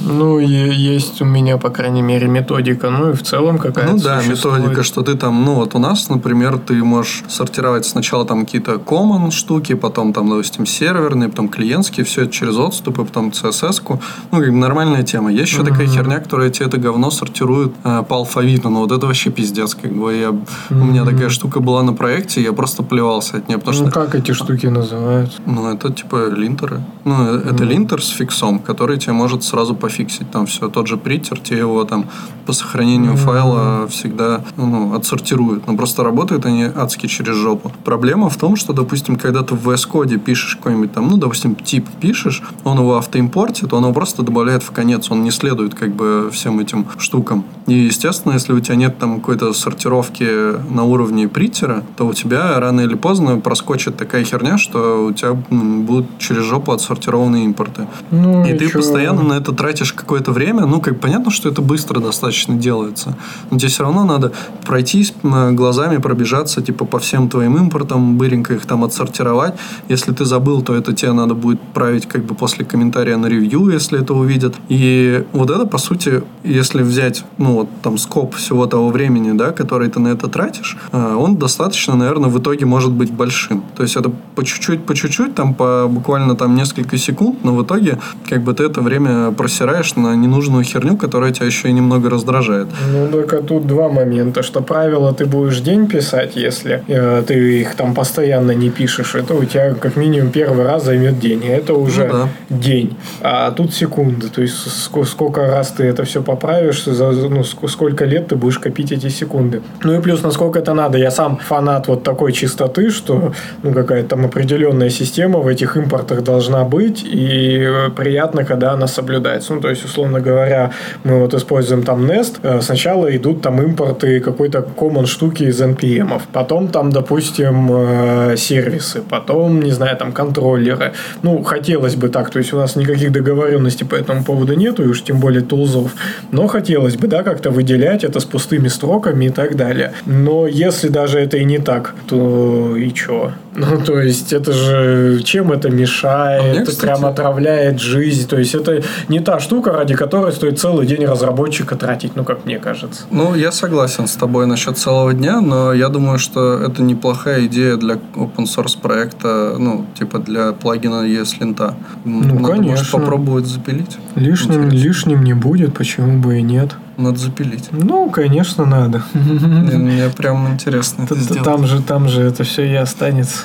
Ну, есть у меня, по крайней мере, методика, ну и в целом какая-то Ну да, существует. методика, что ты там, ну вот у нас, например, ты можешь сортировать сначала там какие-то common штуки, потом там, допустим, серверные, потом клиентские, все это через отступы, потом CSS-ку. Ну, как бы нормальная тема. Есть еще такая херня, которая тебе это говно сортирует э, по алфавиту. Ну, вот это вообще пиздец. Как бы я, У меня такая штука была на проекте, я просто плевался от нее, потому Ну, что как эти штуки называются? ну, это типа линтеры. Ну, э, это линтер с фиксом, который тебе может сразу пофиксить там все. Тот же притер тебе его там по сохранению файла всегда ну, отсортирует. Но просто работают они адски через жопу. Проблема в том, что, допустим, когда ты в VS Code пишешь какой-нибудь там, ну, допустим, тип пишешь, он его автоимпортит, он его просто добавляет в конец, он не следует как бы всем этим штукам. И, естественно, если у тебя нет там какой-то сортировки на уровне притера, то у тебя рано или поздно проскочит такая херня, что у тебя будут через жопу отсортированные импорты. Ну, И ты чё? постоянно на это тратишь какое-то время. Ну, как понятно, что это быстро достаточно делается. Но тебе все равно надо пройтись глазами, пробежаться, типа, по всем твоим импортам, быренько их там отсортировать. Если ты забыл, то это тебе надо будет править как бы после комментария на ревью, если это увидят. И вот это, по сути, если взять, ну, вот там скоп всего того времени, да, который ты на это тратишь, а, он достаточно, наверное, в итоге может быть большим. То есть это по чуть-чуть, по чуть-чуть, там по буквально там несколько секунд, но в итоге как бы ты это время просираешь на ненужную херню, которая тебя еще и немного раздражает. Ну, только тут два момента, что правила ты будешь день писать, если э, ты их там постоянно не пишешь, это у тебя как минимум первый раз займет день, и это уже Ну да. день. А тут секунды, то есть ск- сколько раз ты это все поправишь, за, ну, ск- сколько лет ты будешь копить эти секунды. Ну и плюс, насколько это надо. Я сам фанат вот такой чистоты, что ну, какая-то там определенная система в этих импортах должна быть, и приятно, когда она соблюдается. Ну, то есть, условно говоря, мы вот используем там Nest, э, сначала идут там импорты какой-то common штуки из NPM, потом там, допустим, э, сервисы, потом, не знаю, там контроллеры. Ну, хотелось бы так, то есть у нас никаких договоренностей по этому поводу нету, и уж тем более тулзов. Но хотелось бы, да, как-то выделять это с пустыми строками и так далее. Но если даже это и не так, то и чё? Ну, то есть, это же чем это мешает? А мне, кстати- прям отравляет жизнь. То есть, это не та штука, ради которой стоит целый день разработчика тратить, ну, как мне кажется. Ну, я согласен с тобой насчет целого дня, но я думаю, что это неплохая идея для open source проекта, ну, типа для плагина ESLint. Ну, Надо, может, конечно. попробовать запилить. Лишним, Интересно. лишним не будет, почему бы и нет. Надо запилить. Ну, конечно, надо. Мне мне прям интересно это сделать. Там же, там же это все и останется.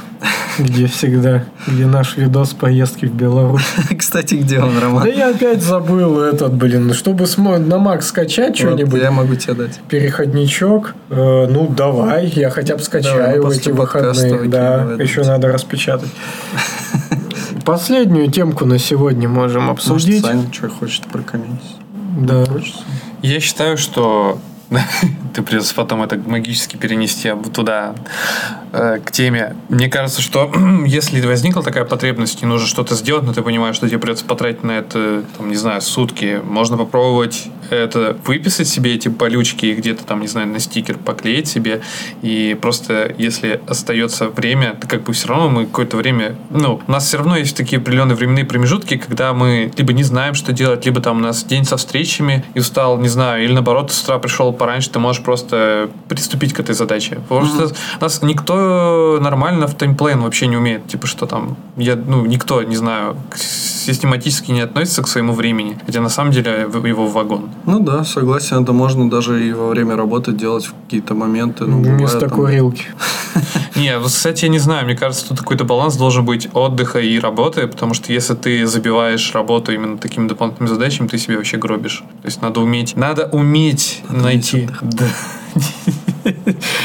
Где всегда. Где наш видос поездки в Беларусь. Кстати, где он, Да Роман? я опять забыл этот, блин. Чтобы на Mac скачать что-нибудь, Я могу тебе дать. переходничок. э, ну, давай, я хотя бы скачаю ну, эти выходные. Да, еще надо распечатать. Последнюю темку на сегодня можем Может, обсудить. Саня что хочет прокомментировать? Да. Хочется? Я считаю, что ты придется потом это магически перенести туда, э, к теме. Мне кажется, что если возникла такая потребность и нужно что-то сделать, но ты понимаешь, что тебе придется потратить на это, там, не знаю, сутки, можно попробовать это выписать себе эти болючки и где-то там, не знаю, на стикер поклеить себе. И просто, если остается время, то как бы все равно мы какое-то время... Ну, у нас все равно есть такие определенные временные промежутки, когда мы либо не знаем, что делать, либо там у нас день со встречами и устал, не знаю, или наоборот, с утра пришел пораньше, ты можешь просто приступить к этой задаче. Потому что у нас никто нормально в таймплейн вообще не умеет. Типа, что там... Я, ну, никто, не знаю, систематически не относится к своему времени. Хотя на самом деле его вагон. Ну да, согласен, это можно даже и во время работы делать в какие-то моменты. Ну, Вместо бывает, там- курилки. Не, вот, кстати, я не знаю, мне кажется, тут какой-то баланс должен быть отдыха и работы, потому что если ты забиваешь работу именно такими дополнительными задачами, ты себе вообще гробишь. То есть надо уметь, надо уметь найти. Да.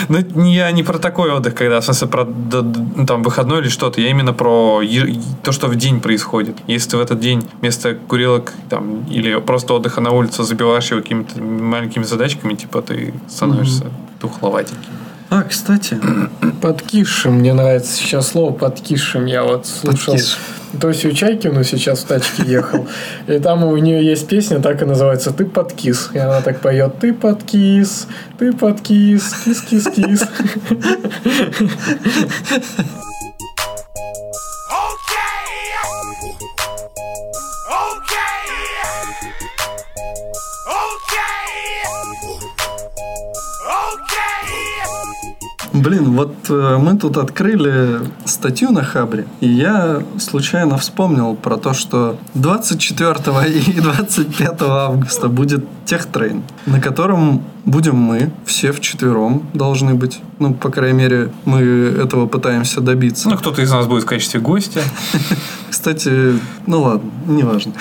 Ну, я не про такой отдых, когда, в смысле, про ну, там, выходной или что-то. Я именно про то, что в день происходит. Если ты в этот день вместо курилок там, или просто отдыха на улице забиваешь его какими-то маленькими задачками, типа ты становишься тухловатеньким. А, кстати, Подкисшим, мне нравится сейчас слово подкисшим. Я вот слушал Подкиш. Тосю Чайкину сейчас в тачке ехал. И там у нее есть песня, так и называется «Ты подкис». И она так поет «Ты подкис, ты подкис, кис-кис-кис». блин, вот э, мы тут открыли статью на Хабре, и я случайно вспомнил про то, что 24 и 25 августа будет техтрейн, на котором будем мы, все вчетвером должны быть. Ну, по крайней мере, мы этого пытаемся добиться. Ну, кто-то из нас будет в качестве гостя. Кстати, ну ладно, неважно.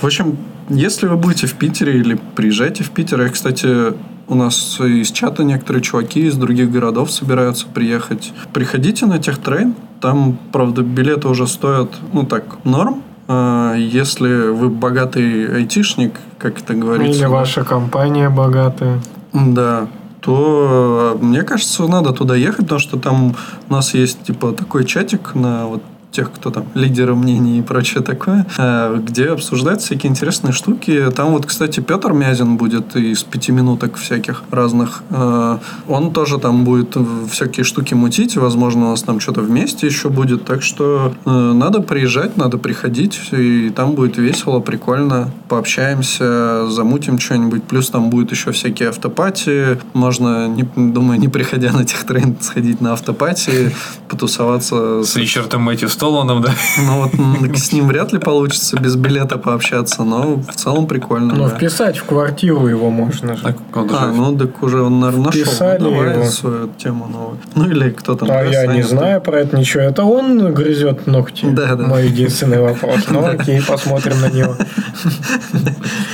В общем, если вы будете в Питере или приезжайте в Питер, и, кстати, у нас из чата некоторые чуваки из других городов собираются приехать. Приходите на техтрейн. Там, правда, билеты уже стоят, ну так, норм. А Если вы богатый айтишник, как это говорится. Или ваша компания богатая. да, то э, мне кажется, надо туда ехать, потому что там у нас есть типа такой чатик на вот тех, кто там лидеры мнений и прочее такое, э, где обсуждаются всякие интересные штуки. Там вот, кстати, Петр Мязин будет из пяти минуток всяких разных. Э, Он тоже там будет всякие штуки мутить. Возможно, у нас там что-то вместе еще будет. Так что э, надо приезжать, надо приходить. И там будет весело, прикольно. Пообщаемся, замутим что-нибудь. Плюс там будет еще всякие автопати. Можно, не, думаю, не приходя на техтрейн, сходить на автопати, потусоваться С Ричардом Мэтью Столаном, да? ну вот с ним вряд ли получится без билета пообщаться, но в целом прикольно. Но да. вписать в квартиру его можно же. Так, он А, ну так уже он, наверное, нашел. Вписали давай его. свою тему новую. Ну или кто там. А я не знаю про это ничего. Это он грызет ногти? Да, да. Мой единственный вопрос. Ну окей, посмотрим на него.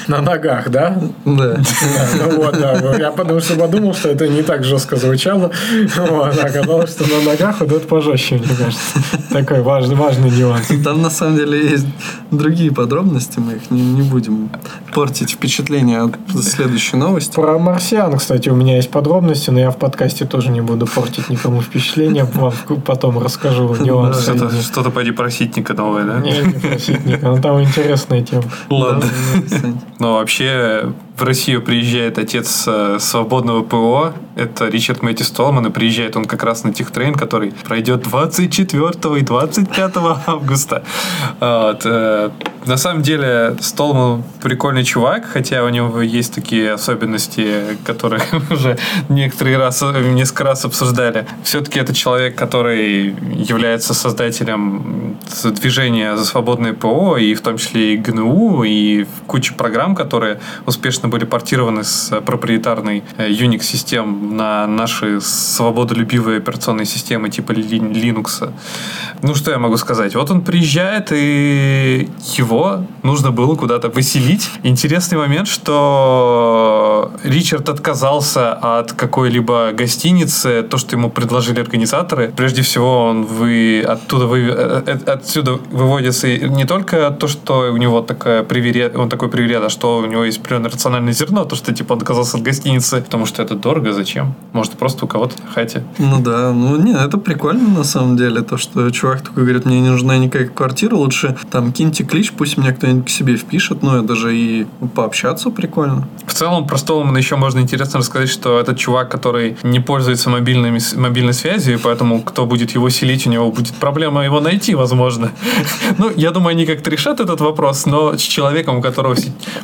На ногах, да? Да. Ну вот, да. Я потому что подумал, что это не так жестко звучало. Оказалось, что на ногах вот это пожестче, мне кажется. Такой важный важный, важный нюанс. Там на самом деле есть другие подробности, мы их не, не будем портить впечатление от следующей новости. Про марсиан, кстати, у меня есть подробности, но я в подкасте тоже не буду портить никому впечатление. Вам потом расскажу нюансы. Что-то, что-то пойди про ситника новое, да? Не, не про ситника, но там интересная тема. Ладно. Да. Но вообще в Россию приезжает отец э, свободного ПО, это Ричард Мэтти Столман, и приезжает он как раз на техтрейн, который пройдет 24 и 25 августа. Вот, э, На самом деле Столман прикольный чувак, хотя у него есть такие особенности, которые уже некоторые раз, несколько раз обсуждали. Все-таки это человек, который является создателем движения за свободное ПО, и в том числе и ГНУ, и куча программ, которые успешно были портированы с проприетарной э, Unix-систем на наши свободолюбивые операционные системы типа Lin- Linux. Ну, что я могу сказать? Вот он приезжает, и его нужно было куда-то выселить. Интересный момент, что Ричард отказался от какой-либо гостиницы, то, что ему предложили организаторы. Прежде всего, он вы, оттуда вы, э, э, отсюда выводится не только то, что у него такая приверед, он такой приверед, а что у него есть определенное рациональное зерно, то, что типа он отказался от гостиницы, потому что это дорого, зачем? Может, просто у кого-то на хате. Ну да, ну не, это прикольно на самом деле, то, что чувак такой говорит, мне не нужна никакая квартира, лучше там киньте клич, пусть меня кто-нибудь к себе впишет, ну это же и пообщаться прикольно. В целом, про Столмана еще можно интересно рассказать, что этот чувак, который не пользуется мобильными, мобильной связью, и поэтому кто будет его селить, у него будет проблема его найти, возможно. Ну, я думаю, они как-то решат этот вопрос, но с человеком, у которого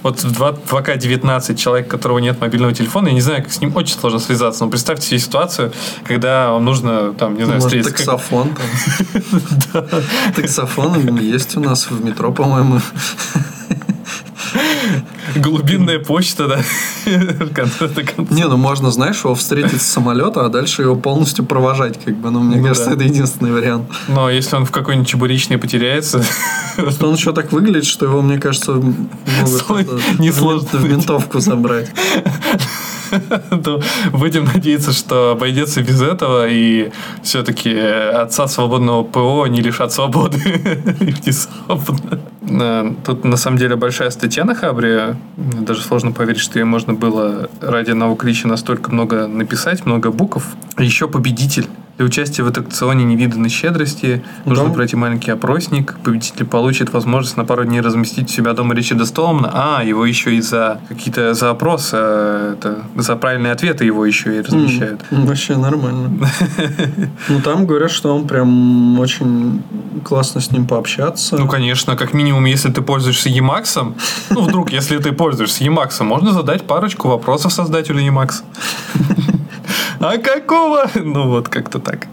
вот в 2 в АК-19 человек, у которого нет мобильного телефона, я не знаю, как с ним очень сложно связаться, но представьте себе ситуацию, когда вам нужно, там, не знаю, Может, встретиться. таксофон там. Таксофон есть у нас в метро, по-моему. Глубинная почта, да. Не, ну можно, знаешь, его встретить с самолета, а дальше его полностью провожать, как бы. Ну, мне Ну кажется, это единственный вариант. Но если он в какой-нибудь чебуречной потеряется, Просто он еще так выглядит, что его, мне кажется, могут Слой это, несложно в ментовку забрать. то будем надеяться, что обойдется без этого, и все-таки отца свободного ПО не лишат свободы. Э, Тут на самом деле большая статья на Хабре. Мне Даже сложно поверить, что ей можно было ради одного клича настолько много написать, много букв. Еще победитель. Для участия в аттракционе невиданной щедрости нужно Да. пройти маленький опросник. Победитель получит возможность на пару дней разместить у себя дома Ричарда Столмана. А, его еще и за какие-то за опросы, э, это, за правильные ответы его еще и размещают. М, Вообще нормально. Ну, там говорят, что он прям очень классно с ним пообщаться. Ну, конечно, как минимум, если ты пользуешься Emacs, ну, вдруг, если ты пользуешься Emacs, можно задать парочку вопросов создателю Emacs. А какого? Ну, вот как-то так.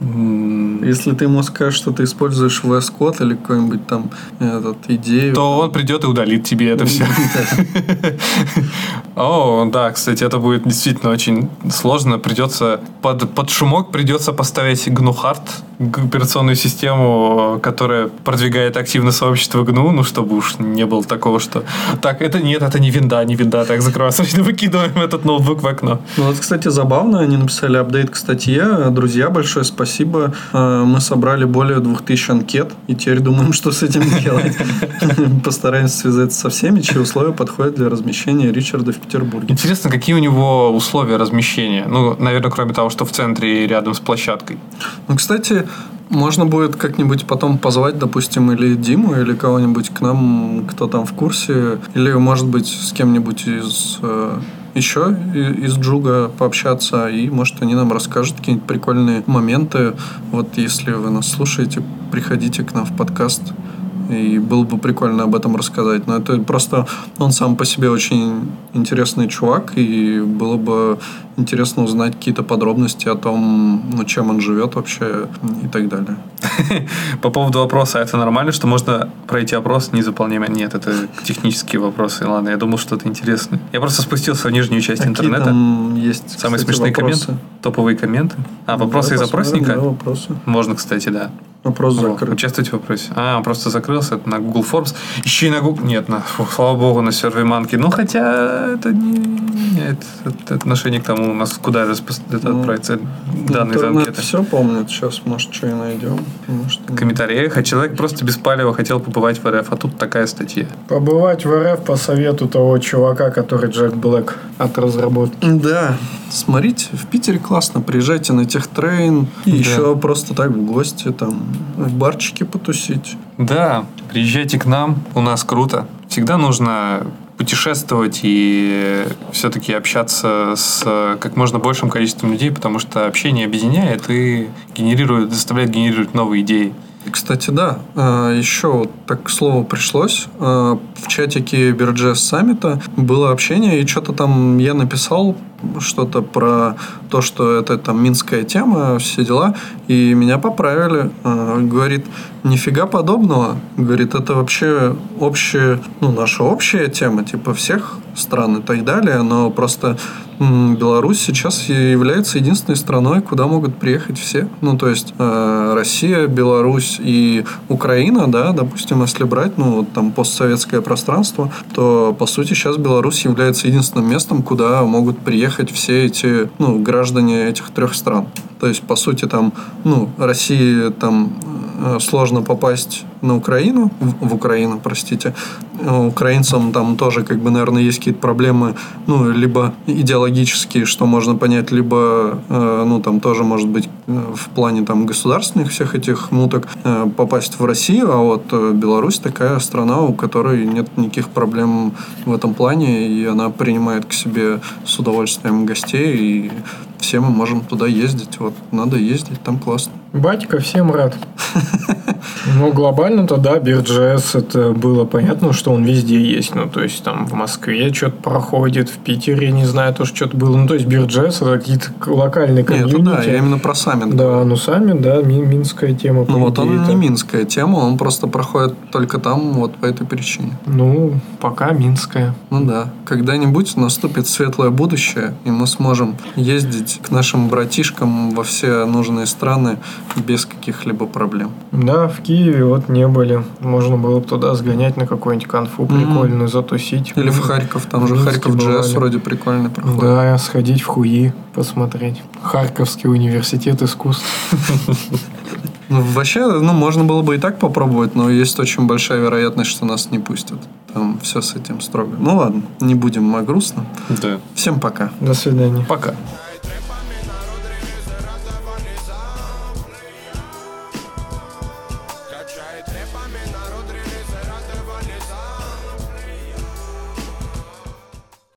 Если ты ему скажешь, что ты используешь VS Code или какой-нибудь там этот, идею. То он придет и удалит тебе это все. О, да, кстати, это будет действительно очень сложно. Придется под, под шумок придется поставить GNU Hard, г- операционную систему, которая продвигает активно сообщество GNU, ну, чтобы уж не было такого, что так, это нет, это не винда, не винда, так, закрываем, срочно выкидываем этот ноутбук в окно. Ну вот, кстати, забавно, они написали апдейт к статье. Друзья, большое спасибо. Э, Мы собрали более 2000 анкет, и теперь думаем, что с этим делать. Постараемся связаться со всеми, чьи условия подходят для размещения Ричарда в Петербурге. Интересно, какие у него условия размещения? Ну, наверное, кроме того, что в центре и рядом с площадкой. Ну, кстати, можно будет как-нибудь потом позвать, допустим, или Диму, или кого-нибудь к нам, кто там в курсе, или, может быть, с кем-нибудь из э, еще из Джуга пообщаться, и, может, они нам расскажут какие-нибудь прикольные моменты. Вот если вы нас слушаете, приходите к нам в подкаст. И было бы прикольно об этом рассказать. Но это просто он сам по себе очень интересный чувак, и было бы интересно узнать какие-то подробности о том, ну, чем он живет вообще и так далее. По поводу вопроса, это нормально, что можно пройти опрос, не заполняя? Нет, это технические вопросы. Ладно, я думал, что это интересно. Я просто спустился в нижнюю часть Какие интернета. там есть, Самые кстати, смешные вопросы? комменты, топовые комменты. А, вопросы Давай из опросника? да, вопросы. Можно, кстати, да. Вопрос О, закрыт. Участвуйте в вопросе. А, он просто закрылся это на Google Forms. Еще и на Google... Нет, на, фу, слава богу, на сервере Манки. Ну, хотя это не имеет отношения к тому, Ну, у нас куда распос- это Ну, отправится данные из Интернет анкеты? все помнит. Сейчас, может, что и найдем. Может, В комментариях, а человек просто без палева хотел побывать в РФ, а тут такая статья. Побывать в РФ по совету того чувака, который Джек Блэк от разработки. Да, смотрите, в Питере классно, приезжайте на техтрейн и Да. еще просто так в гости, там, в барчике потусить. Да, приезжайте к нам, у нас круто. Всегда нужно путешествовать и все-таки общаться с как можно большим количеством людей, потому что общение объединяет и генерирует, заставляет генерировать новые идеи. Кстати, да, а, еще так к слову пришлось. а, В чатике Бирджес саммита было общение, и что-то там я написал что-то про то, что это там минская тема, все дела, и меня поправили. А, Говорит, нифига подобного. Говорит, это вообще общая, ну, наша общая тема, типа всех стран и так далее, но просто Беларусь сейчас является единственной страной, куда могут приехать все. Ну, то есть э, Россия, Беларусь и Украина, да, допустим, если брать, ну, там постсоветское пространство, то, по сути, сейчас Беларусь является единственным местом, куда могут приехать все эти, ну, граждане этих трех стран. То есть, по сути, там, ну, России там сложно попасть на Украину, в, в Украину, простите. Э, Украинцам там тоже, как бы, наверное, есть какие-то проблемы, ну, либо идеологические, что можно понять, либо, э, ну, там тоже, может быть, э, в плане там государственных всех этих муток э, попасть в Россию, а вот э, Беларусь такая страна, у которой нет никаких проблем в этом плане, и она принимает к себе с удовольствием гостей, и все мы можем туда ездить. Вот надо ездить, там классно. Батька всем рад. Ну, глобально-то, да, Бирджес, это было понятно, что он везде есть. Ну, то есть, там в Москве что-то проходит, в Питере, не знаю, тоже что-то было. Ну, то есть, Бирджес это какие-то локальные Нет, комьюнити. да, я именно про саммит. Да, ну сами, да, ми- минская тема. Ну вот он не минская тема, он просто проходит только там вот по этой причине. Ну, пока минская. Ну да, когда-нибудь наступит светлое будущее, и мы сможем ездить к нашим братишкам во все нужные страны без каких-либо проблем. Да, в Киеве вот не были. Можно было бы туда сгонять на какую-нибудь конфу прикольную, затусить. Или в Харьков, там же Харьков джаз вроде прикольный проходит. Да, сходить в хуи, посмотреть. Харьковский университет искусств. Ну, вообще, ну, можно было бы и так попробовать, но есть очень большая вероятность, что нас не пустят. Там все с этим строго. Ну ладно, не будем о грустном. Да. Всем пока. До свидания. Пока.